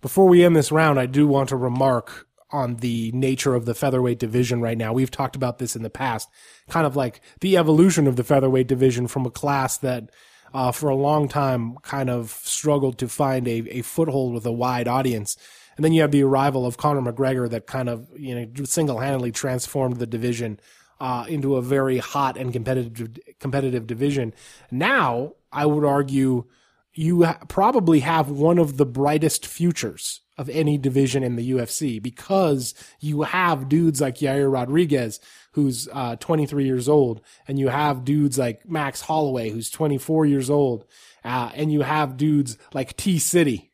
Before we end this round, I do want to remark on the nature of the featherweight division right now. We've talked about this in the past, kind of like the evolution of the featherweight division from a class that uh, for a long time kind of struggled to find a, a foothold with a wide audience. And then you have the arrival of Conor McGregor that kind of, you know, single handedly transformed the division uh, into a very hot and competitive competitive division. Now, I would argue you ha- probably have one of the brightest futures of any division in the UFC because you have dudes like Yair Rodriguez, who's uh, 23 years old, and you have dudes like Max Holloway, who's 24 years old, uh, and you have dudes like T City,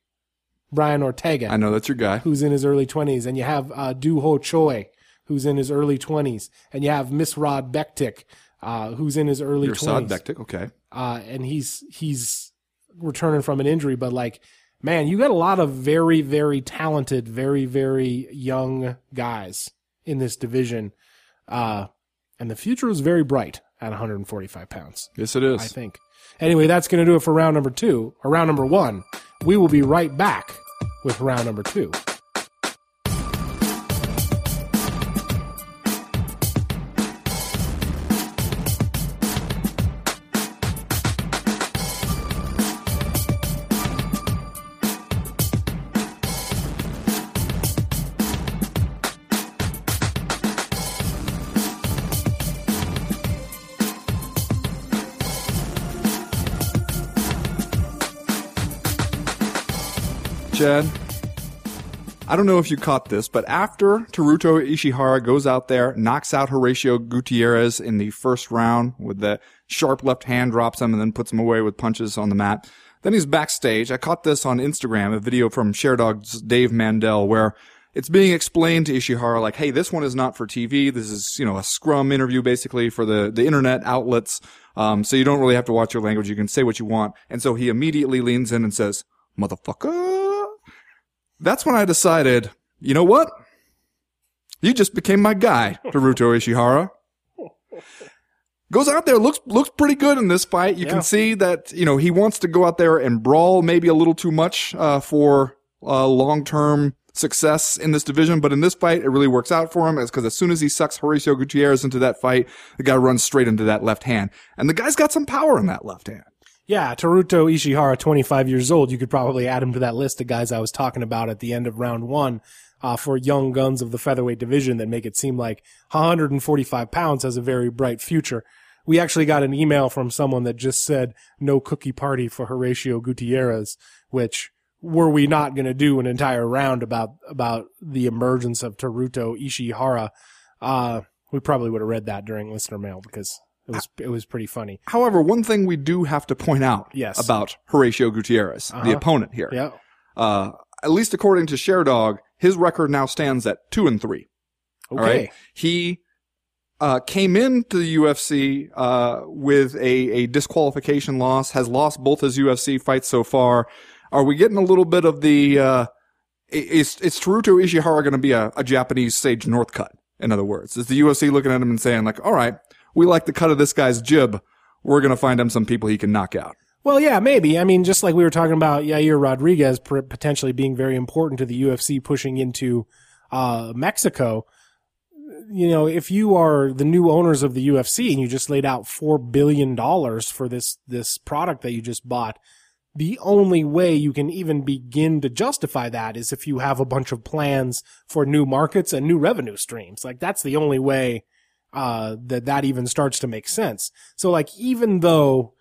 Brian Ortega. I know that's your guy. Who's in his early 20s, and you have uh, Doo Ho Choi, who's in his early 20s, and you have Mirsad Bektic, uh, who's in his early Mirsad 20s. Bektic, okay. Uh, and he's he's returning from an injury, but like, man, you got a lot of very very talented, very very young guys in this division, uh, and the future is very bright at 145 pounds. Yes, it is. I think. Anyway, that's going to do it for round number two or round number one. We will be right back with round number two. I don't know if you caught this, but after Teruto Ishihara goes out there, knocks out Horacio Gutierrez in the first round with the sharp left hand, drops him, and then puts him away with punches on the mat. Then he's backstage. I caught this on Instagram, a video from Sherdog's Dave Mandel, where it's being explained to Ishihara like, hey, this one is not for TV. This is, you know, a scrum interview basically for the, the internet outlets. Um, so you don't really have to watch your language. You can say what you want. And so he immediately leans in and says, motherfucker. That's when I decided, you know what? You just became my guy, Teruto Ishihara. Goes out there, looks looks pretty good in this fight. You Yeah. can see that you know he wants to go out there and brawl, maybe a little too much uh, for uh, long term success in this division. But in this fight, it really works out for him, because as soon as he sucks Horacio Gutierrez into that fight, the guy runs straight into that left hand, and the guy's got some power in that left hand. Yeah, Teruto Ishihara, 25 years old. You could probably add him to that list of guys I was talking about at the end of round one uh, for young guns of the featherweight division that make it seem like 145 pounds has a very bright future. We actually got an email from someone that just said no cookie party for Horacio Gutierrez, which were we not going to do an entire round about about the emergence of Teruto Ishihara, uh, we probably would have read that during listener mail because it was it was pretty funny. However, one thing we do have to point out Yes. about Horacio Gutierrez, the opponent here. Yeah. Uh, at least according to Sherdog, his record now stands at two and three. Okay. Right. He uh, came into the UFC uh, with a, a disqualification loss, has lost both his UFC fights so far. Are we getting a little bit of the, uh, is, is Teruto Ishihara going to be a, a Japanese Sage Northcutt? In other words, is the UFC looking at him and saying like, all right, we like the cut of this guy's jib. We're going to find him some people he can knock out. Well, yeah, maybe. I mean, just like we were talking about Yair Rodriguez potentially being very important to the UFC pushing into uh, Mexico. You know, if you are the new owners of the UFC and you just laid out four billion dollars for this this product that you just bought, the only way you can even begin to justify that is if you have a bunch of plans for new markets and new revenue streams. Like that's the only way uh, that that even starts to make sense. So, like, even though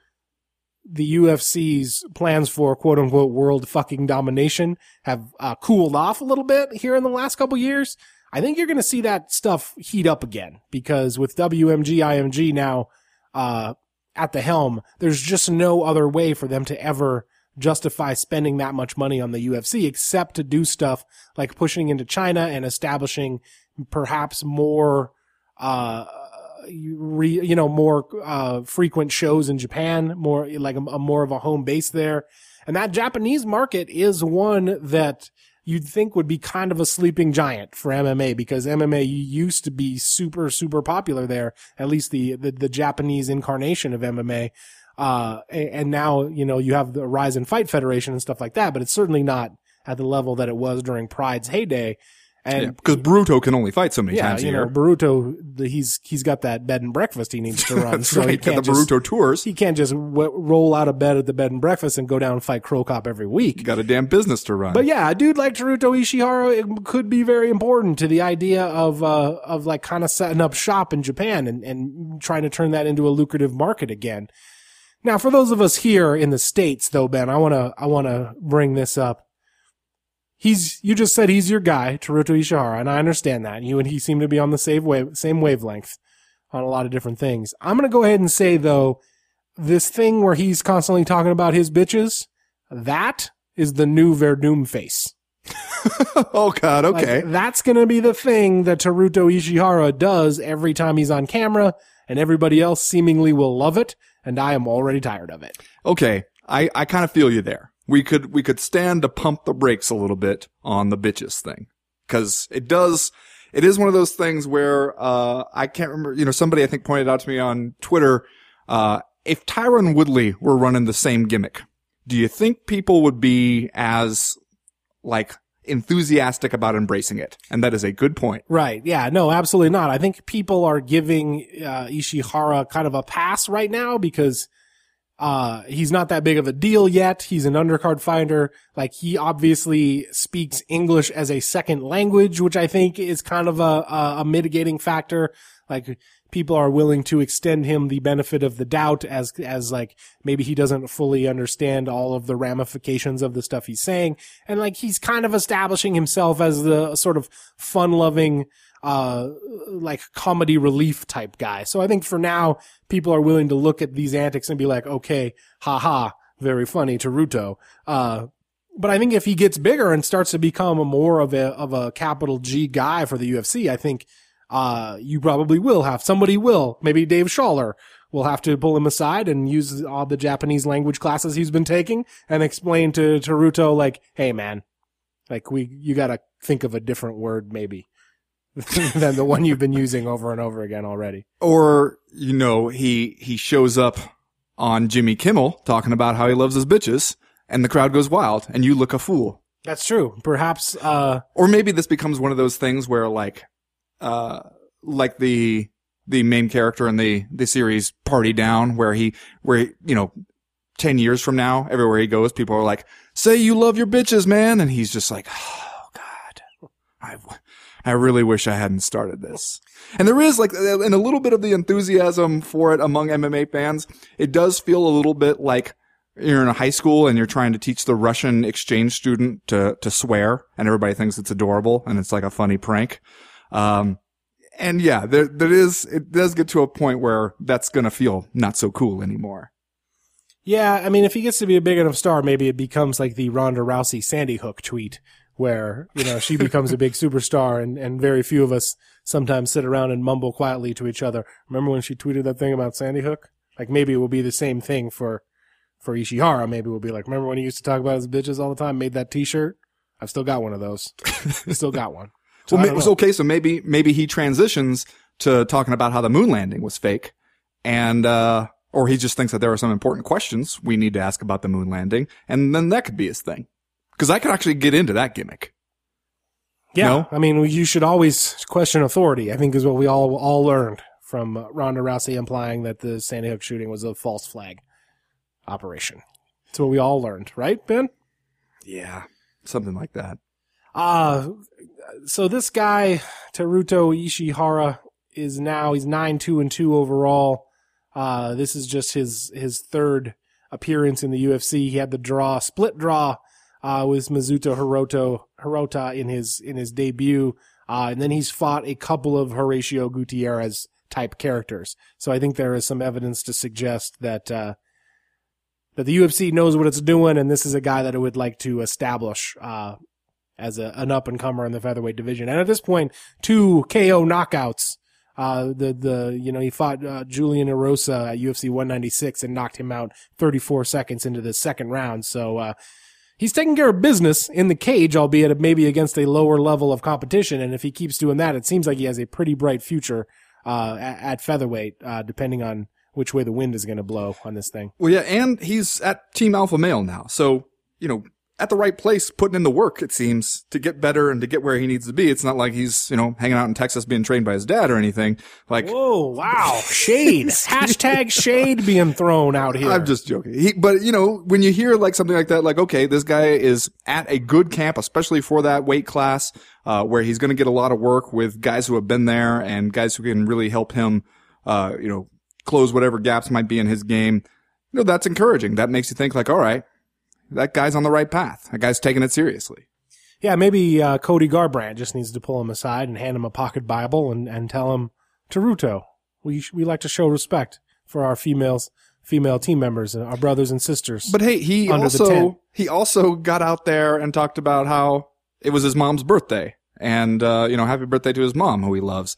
the UFC's plans for quote unquote world fucking domination have uh, cooled off a little bit here in the last couple years. I think you're going to see that stuff heat up again because with WME, IMG now, uh, at the helm, there's just no other way for them to ever justify spending that much money on the UFC except to do stuff like pushing into China and establishing perhaps more, uh, you re, you know, more, uh, frequent shows in Japan, more like a, a more of a home base there. And that Japanese market is one that you'd think would be kind of a sleeping giant for MMA because MMA used to be super, super popular there, at least the, the, the Japanese incarnation of MMA. Uh, and now, you know, you have the Rizin Fighting Federation and stuff like that, but it's certainly not at the level that it was during Pride's heyday. And Because Baruto can only fight so many yeah, times a you know, year. Baruto, the, he's he's got that bed and breakfast he needs to run. So he right. Got can't the just, Baruto tours. he can't just w- roll out of bed at the bed and breakfast and go down and fight Cro Cop every week. Got a damn business to run. But yeah, a dude like Teruto Ishihara it could be very important to the idea of uh, of like kind of setting up shop in Japan and, and trying to turn that into a lucrative market again. Now, for those of us here in the states, though, Ben, I wanna I wanna bring this up. He's you just said he's your guy, Teruto Ishihara, and I understand that. You and he seem to be on the same wave same wavelength on a lot of different things. I'm gonna go ahead and say though, this thing where he's constantly talking about his bitches, that is the new Werdum face. oh God. Like, Okay. that's going to be the thing that Teruto Ishihara does every time he's on camera, and everybody else seemingly will love it, and I am already tired of it. okay. I, I kind of feel you there. We could, we could stand to pump the brakes a little bit on the bitches thing. Cause it does, it is one of those things where, uh, I can't remember, you know, somebody I think pointed out to me on Twitter, uh, if Tyron Woodley were running the same gimmick, do you think people would be as, like, enthusiastic about embracing it? And that is a good point. Right. Yeah. No, absolutely not. I think people are giving uh, Ishihara kind of a pass right now because uh, he's not that big of a deal yet. He's an undercard finder. Like he obviously speaks English as a second language, which I think is kind of a, a, a mitigating factor. Like people are willing to extend him the benefit of the doubt as, as like maybe he doesn't fully understand all of the ramifications of the stuff he's saying. And like he's kind of establishing himself as the sort of fun loving, uh, like comedy relief type guy. So I think for now, people are willing to look at these antics and be like, okay, haha, very funny, Teruto. Uh, but I think if he gets bigger and starts to become a more of a, of a capital G guy for the UFC, I think, uh, you probably will have, somebody will, maybe Dave Shaller will have to pull him aside and use all the Japanese language classes he's been taking and explain to Teruto, like, hey man, like we, you gotta think of a different word maybe than the one you've been using over and over again already. Or, you know, he, he shows up on Jimmy Kimmel talking about how he loves his bitches and the crowd goes wild and you look a fool. That's true. Perhaps, uh, Or maybe this becomes one of those things where like, uh, like the, the main character in the, the series Party Down where he, where, he, you know, 10 years from now, everywhere he goes, people are like, say you love your bitches, man. And he's just like, oh God, I, I really wish I hadn't started this. And there is like, and a little bit of the enthusiasm for it among MMA fans. It does feel a little bit like you're in a high school and you're trying to teach the Russian exchange student to, to swear and everybody thinks it's adorable and it's like a funny prank. Um, and yeah, there, there is, it does get to a point where that's going to feel not so cool anymore. yeah, I mean, if he gets to be a big enough star, maybe it becomes like the Ronda Rousey Sandy Hook tweet where, you know, she becomes a big superstar and, and very few of us sometimes sit around and mumble quietly to each other. Remember when she tweeted that thing about Sandy Hook? Like maybe it will be the same thing for, for Ishihara. Maybe we'll be like, remember when he used to talk about his bitches all the time? Made that t-shirt? I've still got one of those. still got one. So Well, I ma- don't so know. okay, so maybe maybe he transitions to talking about how the moon landing was fake, and uh, or he just thinks that there are some important questions we need to ask about the moon landing, and then that could be his thing. Because I could actually get into that gimmick. Yeah, No? I mean, you should always question authority. I think is what we all all learned from Ronda Rousey implying that the Sandy Hook shooting was a false flag operation. That's what we all learned, right, Ben? Yeah, something like that. Uh so this guy Teruto Ishihara is now he's nine two and two overall. Uh, this is just his his third appearance in the UFC. He had the draw, split draw, uh, with Mizuto Hiroto Hirota in his in his debut, uh, and then he's fought a couple of Horacio Gutierrez type characters. So I think there is some evidence to suggest that uh, that the UFC knows what it's doing, and this is a guy that it would like to establish uh, as a, an up and comer in the featherweight division. And at this point, two KO knockouts. Uh, the, the, you know, he fought, uh, Julian Erosa at UFC 196 and knocked him out 34 seconds into the second round. So, uh, he's taking care of business in the cage, albeit maybe against a lower level of competition. And if he keeps doing that, it seems like he has a pretty bright future, uh, at, at featherweight, uh, depending on which way the wind is going to blow on this thing. Well, yeah, and he's at Team Alpha Male now, so you know at the right place, putting in the work, it seems, to get better and to get where he needs to be. It's not like he's, you know, hanging out in Texas being trained by his dad or anything. Like, Whoa, wow. Shade. Hashtag shade being thrown out here. I'm just joking. He, but you know, when you hear like something like that, like, okay, this guy is at a good camp, especially for that weight class, uh, where he's going to get a lot of work with guys who have been there and guys who can really help him, uh, you know, close whatever gaps might be in his game. You know, that's encouraging. That makes you think like, all right, that guy's on the right path. That guy's taking it seriously. Yeah, maybe uh, Cody Garbrandt just needs to pull him aside and hand him a pocket Bible and, and tell him, Teruto, we sh- we like to show respect for our females, female team members, uh, our brothers and sisters. But hey, he Under the tent. also he also got out there and talked about how it was his mom's birthday, and uh, you know, happy birthday to his mom, who he loves.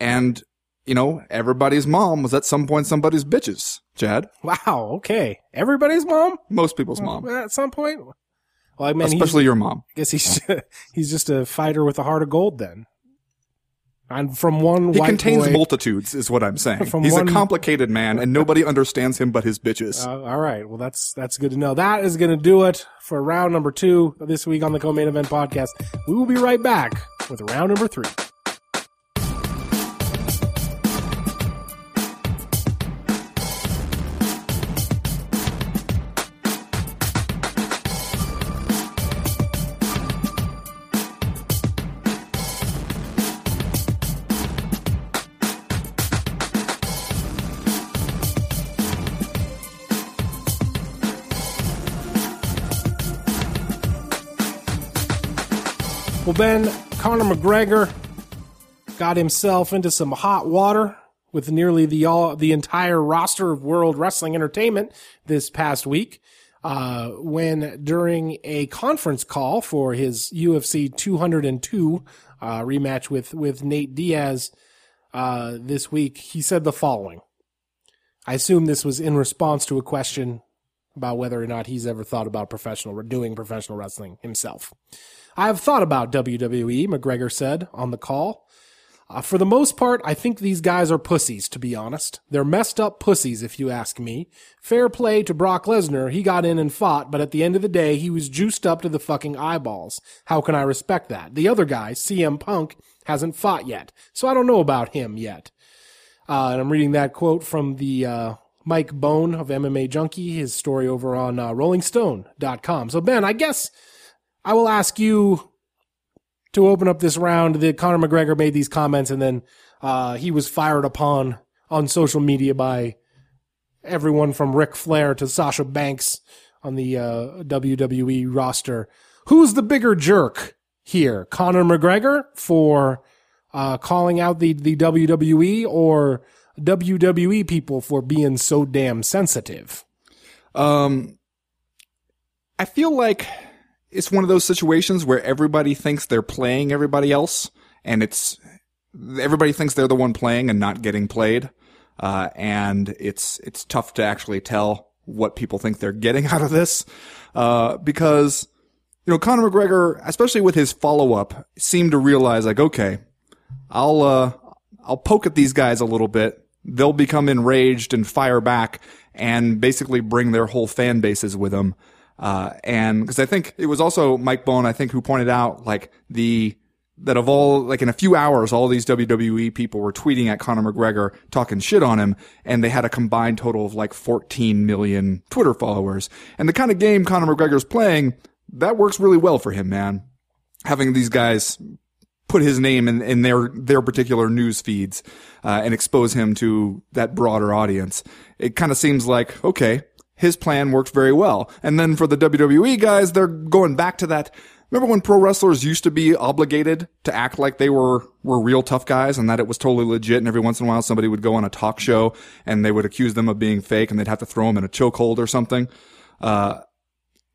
And you know, everybody's mom was at some point somebody's bitches. Chad, wow, okay, everybody's mom most people's mom, at some point. Well, I mean, especially your mom. I guess he's he's just a fighter with a heart of gold then. And from one He contains boy, multitudes, is what I'm saying. He's one- a complicated man, and nobody understands him but his bitches. Uh, all right. Well, that's that's good to know. That is going to do it for round number two this week on the co-main event podcast. We will be right back with round number three. Well, Ben, Conor McGregor got himself into some hot water with nearly the all the entire roster of World Wrestling Entertainment this past week. Uh, when during a conference call for his UFC 202 uh, rematch with with Nate Diaz uh, this week, he said the following. I assume this was in response to a question about whether or not he's ever thought about professional doing professional wrestling himself. I have thought about WWE, McGregor said on the call. Uh, for the most part, I think these guys are pussies, to be honest. They're messed up pussies, if you ask me. Fair play to Brock Lesnar. He got in and fought, but at the end of the day, he was juiced up to the fucking eyeballs. How can I respect that? The other guy, CM Punk, hasn't fought yet. So I don't know about him yet. Uh, and I'm reading that quote from the uh, Mike Bohn of MMA Junkie, his story over on uh, RollingStone.com. So, Ben, I guess I will ask you to open up this round that Conor McGregor made these comments and then uh, he was fired upon on social media by everyone from Ric Flair to Sasha Banks on the uh, WWE roster. Who's the bigger jerk here? Conor McGregor for uh, calling out the, the WWE or WWE people for being so damn sensitive? Um, I feel like it's one of those situations where everybody thinks they're playing everybody else, and it's everybody thinks they're the one playing and not getting played. Uh, and it's it's tough to actually tell what people think they're getting out of this, uh, because you know Conor McGregor, especially with his follow up, seemed to realize like, okay, I'll uh, I'll poke at these guys a little bit. They'll become enraged and fire back, and basically bring their whole fan bases with them. Uh, and because I think it was also Mike Bohn, I think, who pointed out like the that of all like in a few hours, all these WWE people were tweeting at Conor McGregor talking shit on him, and they had a combined total of like 14 million Twitter followers. And the kind of game Conor McGregor's playing, that works really well for him, man. Having these guys put his name in, in their their particular news feeds uh, and expose him to that broader audience. It kind of seems like okay, his plan worked very well. And then for the WWE guys, they're going back to that. Remember when pro wrestlers used to be obligated to act like they were were real tough guys and that it was totally legit and every once in a while somebody would go on a talk show and they would accuse them of being fake and they'd have to throw them in a chokehold or something. Uh,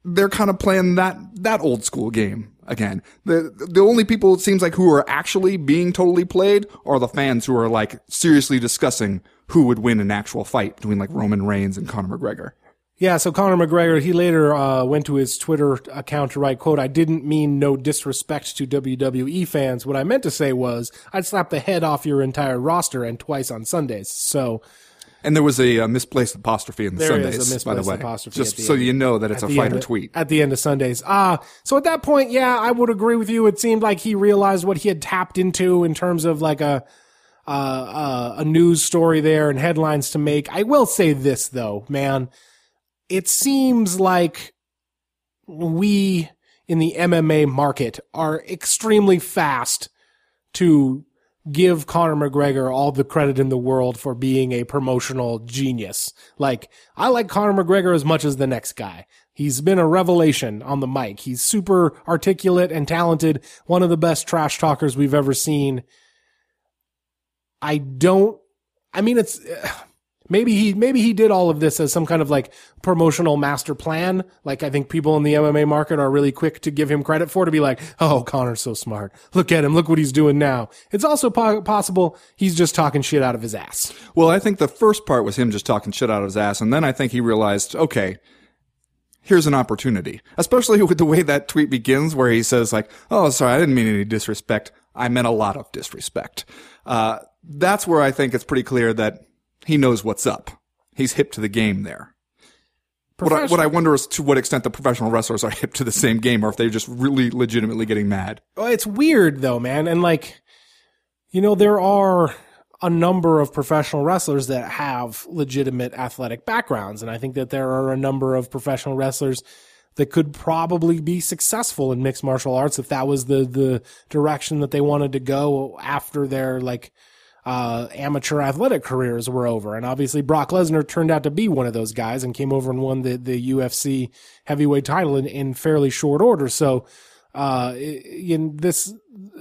they're kind of playing that that old school game again. The the only people it seems like who are actually being totally played are the fans who are like seriously discussing who would win an actual fight between like Roman Reigns and Conor McGregor. Yeah, so Conor McGregor, he later uh, went to his Twitter account to write, quote, I didn't mean no disrespect to WWE fans. What I meant to say was, I'd slap the head off your entire roster and twice on Sundays. So, And there was a, uh misplaced apostrophe in the There is Sundays, a by the way. apostrophe Just so end. you know that it's a the fighter of- tweet. at the end of Sundays. Uh, so at that point, yeah, I would agree with you. It seemed like he realized what he had tapped into in terms of like a, uh, uh, a news story there and headlines to make. I will say this though, man, it seems like we in the MMA market are extremely fast to give Conor McGregor all the credit in the world for being a promotional genius. Like, I like Conor McGregor as much as the next guy. He's been a revelation on the mic. He's super articulate and talented. One of the best trash talkers we've ever seen. I don't, I mean, it's, maybe he, maybe he did all of this as some kind of like promotional master plan. Like I think people in the MMA market are really quick to give him credit for to be like, oh, Conor's so smart. Look at him. Look what he's doing now. It's also po- possible he's just talking shit out of his ass. Well, I think the first part was him just talking shit out of his ass, and then I think he realized, okay, here's an opportunity. Especially with the way that tweet begins, where he says like, "Oh, sorry, I didn't mean any disrespect. I meant a lot of disrespect." Uh, that's where I think it's pretty clear that he knows what's up. He's hip to the game there. What I, what I wonder is to what extent the professional wrestlers are hip to the same game, or if they're just really legitimately getting mad. Well, it's weird though, man. And like, you know, there are a number of professional wrestlers that have legitimate athletic backgrounds. And I think that there are a number of professional wrestlers that could probably be successful in mixed martial arts if that was the, the direction that they wanted to go after their like, uh, amateur athletic careers were over. And obviously Brock Lesnar turned out to be one of those guys and came over and won the, the UFC heavyweight title in, in fairly short order. So, uh, in this,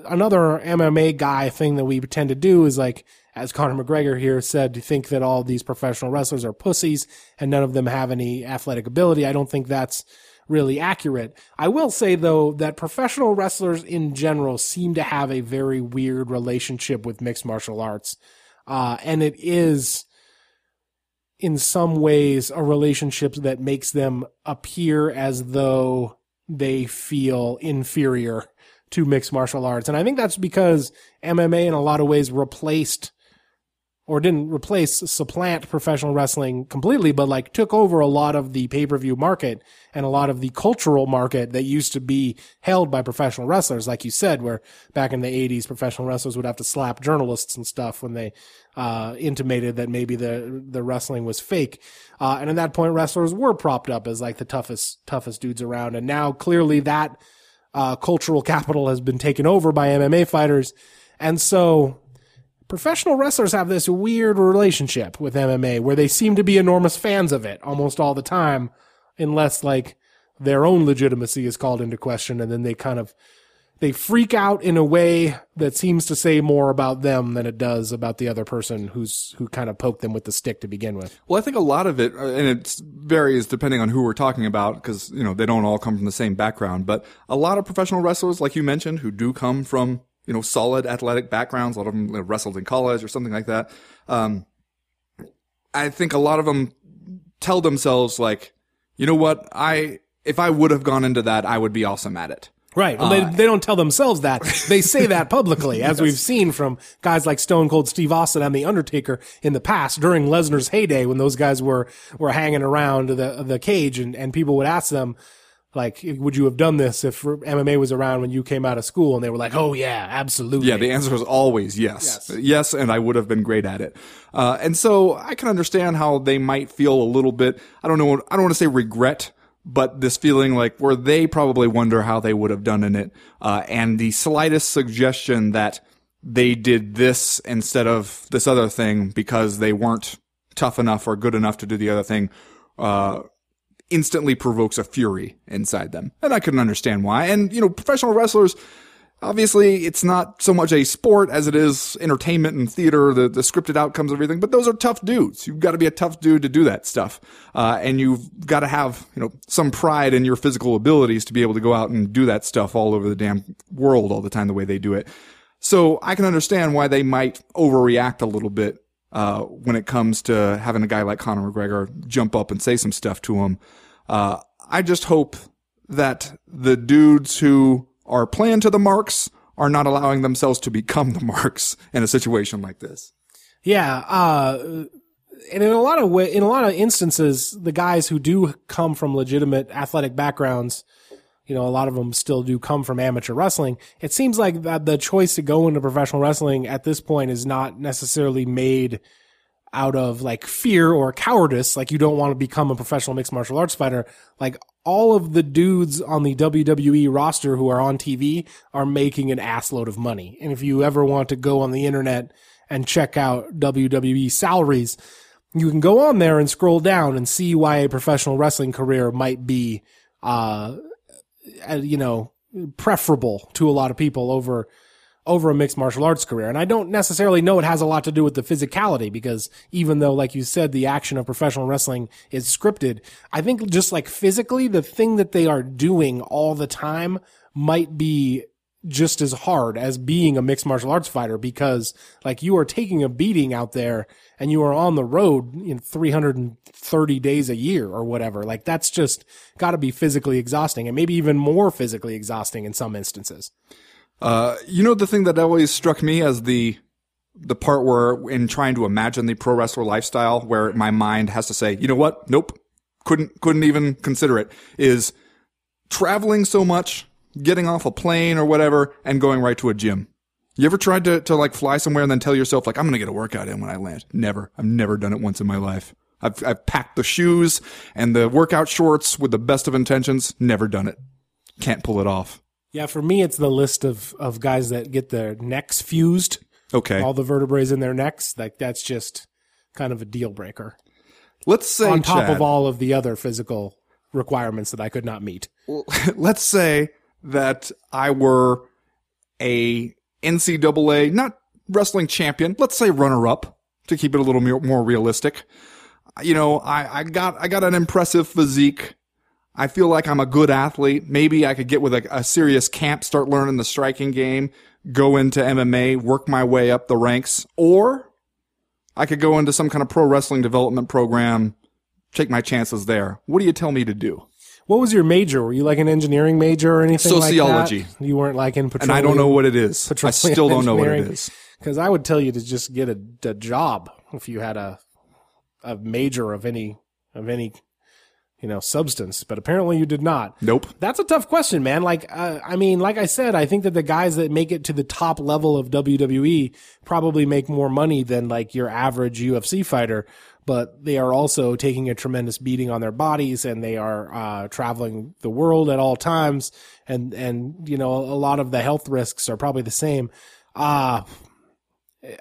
another MMA guy thing that we tend to do is like, as Conor McGregor here said, to think that all these professional wrestlers are pussies and none of them have any athletic ability. I don't think that's really accurate. I will say though that professional wrestlers in general seem to have a very weird relationship with mixed martial arts. Uh, and it is in some ways a relationship that makes them appear as though they feel inferior to mixed martial arts. And I think that's because MMA in a lot of ways replaced or didn't replace supplant professional wrestling completely, but like took over a lot of the pay-per-view market and a lot of the cultural market that used to be held by professional wrestlers. Like you said, where back in the eighties, professional wrestlers would have to slap journalists and stuff when they, uh, intimated that maybe the, the wrestling was fake. Uh, and at that point, wrestlers were propped up as like the toughest, toughest dudes around. And now clearly that, uh, cultural capital has been taken over by MMA fighters. And so, professional wrestlers have this weird relationship with MMA where they seem to be enormous fans of it almost all the time, unless like their own legitimacy is called into question and then they kind of they freak out in a way that seems to say more about them than it does about the other person who's who kind of poked them with the stick to begin with. Well, I think a lot of it, uh, and it varies depending on who we're talking about, because you know they don't all come from the same background. But a lot of professional wrestlers, like you mentioned, who do come from you know solid athletic backgrounds, a lot of them wrestled in college or something like that. Um, I think a lot of them tell themselves like, you know what, I if I would have gone into that, I would be awesome at it. Right. Well, they, they don't tell themselves that. They say that publicly, as we've seen from guys like Stone Cold Steve Austin and The Undertaker in the past during Lesnar's heyday when those guys were, were hanging around the, the cage and, and people would ask them, like, would you have done this if MMA was around when you came out of school? And they were like, oh yeah, absolutely. Yeah, the answer was always yes. Yes, and I would have been great at it. Uh, and so I can understand how they might feel a little bit, I don't know, I don't want to say regret, but this feeling like where they probably wonder how they would have done in it. Uh, and the slightest suggestion that they did this instead of this other thing because they weren't tough enough or good enough to do the other thing, uh, instantly provokes a fury inside them. And I couldn't understand why. And, you know, professional wrestlers, obviously it's not so much a sport as it is entertainment and theater, the, the scripted outcomes of everything, but those are tough dudes. You've got to be a tough dude to do that stuff. Uh, and you've got to have, you know, some pride in your physical abilities to be able to go out and do that stuff all over the damn world all the time the way they do it. So I can understand why they might overreact a little bit uh, when it comes to having a guy like Conor McGregor jump up and say some stuff to him. Uh, I just hope that the dudes who are playing to the marks are not allowing themselves to become the marks in a situation like this. Yeah. Uh, and in a lot of way, in a lot of instances, the guys who do come from legitimate athletic backgrounds, you know, a lot of them still do come from amateur wrestling. It seems like that the choice to go into professional wrestling at this point is not necessarily made out of like fear or cowardice. Like you don't want to become a professional mixed martial arts fighter. Like all of the dudes on the WWE roster who are on TV are making an assload of money. And if you ever want to go on the internet and check out WWE salaries, you can go on there and scroll down and see why a professional wrestling career might be, uh, uh, Uh, you know, preferable to a lot of people over over a mixed martial arts career. And I don't necessarily know it has a lot to do with the physicality because even though, like you said, the action of professional wrestling is scripted, I think just like physically, the thing that they are doing all the time might be just as hard as being a mixed martial arts fighter because like you are taking a beating out there and you are on the road in 330 days a year or whatever. Like that's just got to be physically exhausting and maybe even more physically exhausting in some instances. Uh, you know the thing that always struck me as the the part where in trying to imagine the pro wrestler lifestyle where my mind has to say, you know what? Nope. Couldn't couldn't even consider it is traveling so much, getting off a plane or whatever and going right to a gym. You ever tried to, to like fly somewhere and then tell yourself like I'm going to get a workout in when I land? Never. I've never done it once in my life. I've I've packed the shoes and the workout shorts with the best of intentions, never done it. Can't pull it off. Yeah, for me, it's the list of, of guys that get their necks fused, Okay. all the vertebrae in their necks. Like that's just kind of a deal breaker Let's say on top Chad, of all of the other physical requirements that I could not meet. let's say that I were a NCAA, not wrestling champion, let's say runner up to keep it a little more, realistic. You know, I, I got, I got an impressive physique. I feel like I'm a good athlete. Maybe I could get with a, a serious camp, start learning the striking game, go into MMA, work my way up the ranks, or I could go into some kind of pro wrestling development program, take my chances there. What do you tell me to do? What was your major? Were you like an engineering major or anything Sociology. like that? You weren't like in And. I don't know what it is. I still don't know what it is. Because I would tell you to just get a, a job if you had a a major of any of any you know substance, but apparently you did not. Nope. That's a tough question, man. Like, uh, I mean, like I said, I think that the guys that make it to the top level of WWE probably make more money than like your average UFC fighter, but they are also taking a tremendous beating on their bodies and they are, uh, traveling the world at all times. And, and, you know, a lot of the health risks are probably the same. Uh,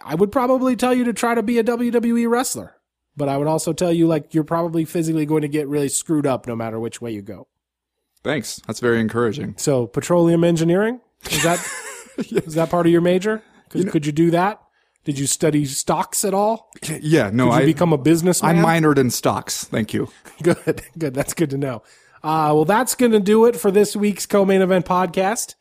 I would probably tell you to try to be a WWE wrestler, but I would also tell you like you're probably physically going to get really screwed up no matter which way you go. Thanks. That's very encouraging. So petroleum engineering is that is that part of your major? Could, could you do that? Did you study stocks at all? Yeah, no, Did you I become a businessman? I minored in stocks. Thank you. Good, good. That's good to know. Uh, well, that's going to do it for this week's co-main event podcast.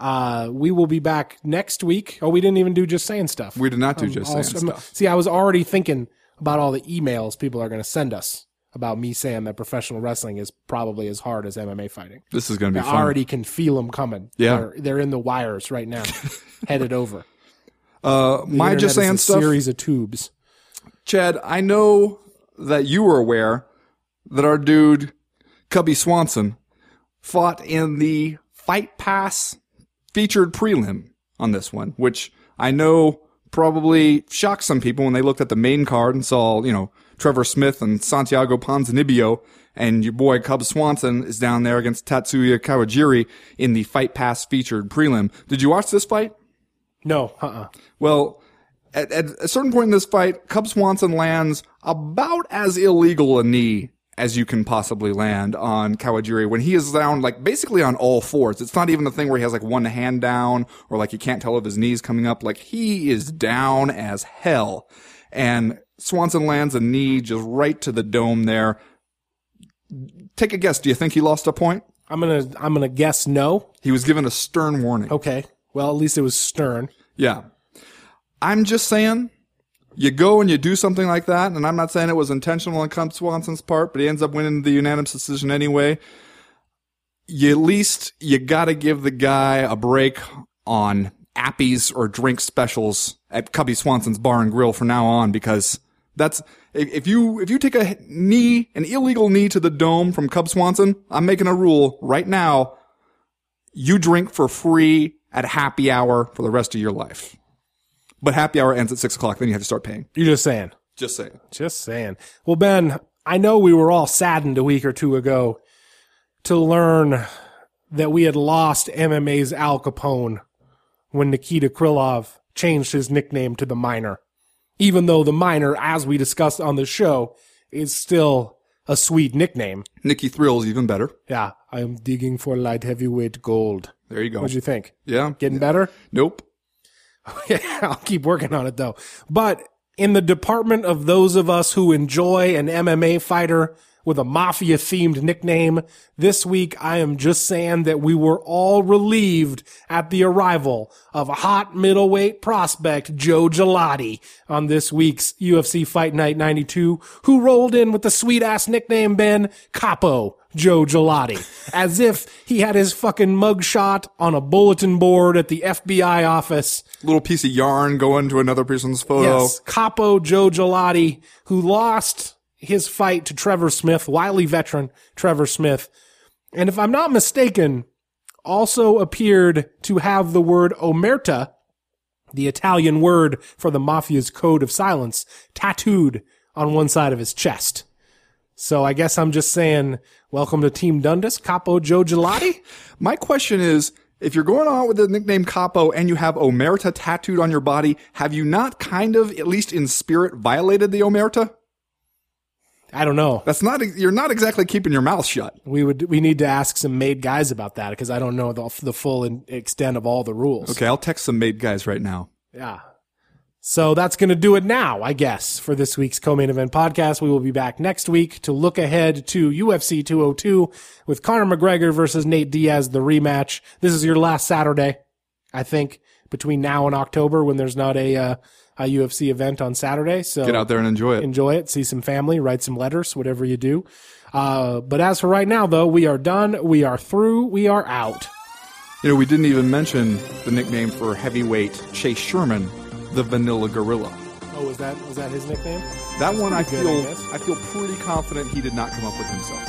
Uh, we will be back next week. Oh, we didn't even do just saying stuff. We did not do just saying Also- stuff. See, I was already thinking about all the emails people are going to send us about me saying that professional wrestling is probably as hard as MMA fighting. This is going to I be fun. I already can feel them coming. Yeah. They're, they're in the wires right now, headed over. Uh, my just saying stuff. Series of tubes. Chad, I know that you were aware that our dude Cubby Swanson fought in the Fight Pass featured prelim on this one, which I know probably shocked some people when they looked at the main card and saw, you know, Trevor Smith and Santiago Ponzinibbio and your boy Cub Swanson is down there against Tatsuya Kawajiri in the Fight Pass featured prelim. Did you watch this fight? No, uh-uh. Well, at, at a certain point in this fight, Cub Swanson lands about as illegal a knee as you can possibly land on Kawajiri when he is down like basically on all fours. It's not even the thing where he has like one hand down or like he can't tell if his knee's coming up. Like he is down as hell. And Swanson lands a knee just right to the dome there. Take a guess. Do you think he lost a point? I'm gonna I'm gonna guess no. He was given a stern warning. Okay. Well, at least it was stern. Yeah. I'm just saying, you go and you do something like that, and I'm not saying it was intentional on Cub Swanson's part, but he ends up winning the unanimous decision anyway. You at least you gotta give the guy a break on appies or drink specials at Cubby Swanson's Bar and Grill from now on because That's if if you if you take a knee, an illegal knee to the dome from Cub Swanson, I'm making a rule right now. You drink for free at happy hour for the rest of your life. But happy hour ends at six o'clock. Then you have to start paying. You're just saying. Just saying. Just saying. Well, Ben, I know we were all saddened a week or two ago to learn that we had lost MMA's Al Capone when Nikita Krylov changed his nickname to the Miner. Even though the Miner, as we discussed on the show, is still a sweet nickname. Nikki Thrills even better. Yeah, I am digging for light heavyweight gold. There you go. What'd you think? yeah. Getting better? Nope. Yeah, I'll keep working on it though. But in the department of those of us who enjoy an MMA fighter with a mafia themed nickname, this week I am just saying that we were all relieved at the arrival of a hot middleweight prospect, Joe Gigliotti, on this week's UFC Fight Night 92, who rolled in with the sweet ass nickname Ben Capo. Joe Gigliotti, as if he had his fucking mugshot on a bulletin board at the FBI office Little piece of yarn going to another person's photo. Yes, Capo Joe Gigliotti, who lost his fight to Trevor Smith, wily veteran Trevor Smith, and if I'm not mistaken, also appeared to have the word omerta, the Italian word for the mafia's code of silence, tattooed on one side of his chest. So I guess I'm just saying, welcome to Team Dundas, Capo Joe Gigliotti. My question is, if you're going on with the nickname Capo and you have Omerta tattooed on your body, have you not kind of, at least in spirit, violated the Omerta? I don't know. That's not, you're not exactly keeping your mouth shut. We would we need to ask some made guys about that because I don't know the the full extent of all the rules. Okay, I'll text some maid guys right now. Yeah. So that's going to do it now, I guess, for this week's co-main event podcast. We will be back next week to look ahead to UFC 202 with Conor McGregor versus Nate Diaz, the rematch. This is your last Saturday, I think, between now and October when there's not a, uh, a UFC event on Saturday. So Get out there and enjoy it. enjoy it, see some family, write some letters, whatever you do. Uh, but as for right now, though, we are done. We are through. We are out. You know, we didn't even mention the nickname for heavyweight Chase Sherman, the Vanilla Gorilla. Oh, was that was that his nickname? That one I good, feel I. I, feel pretty confident he did not come up with himself.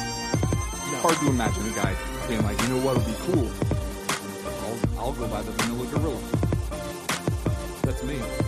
Hard to imagine a guy being like, you know what would be cool? I'll, I'll go by the Vanilla Gorilla. That's me.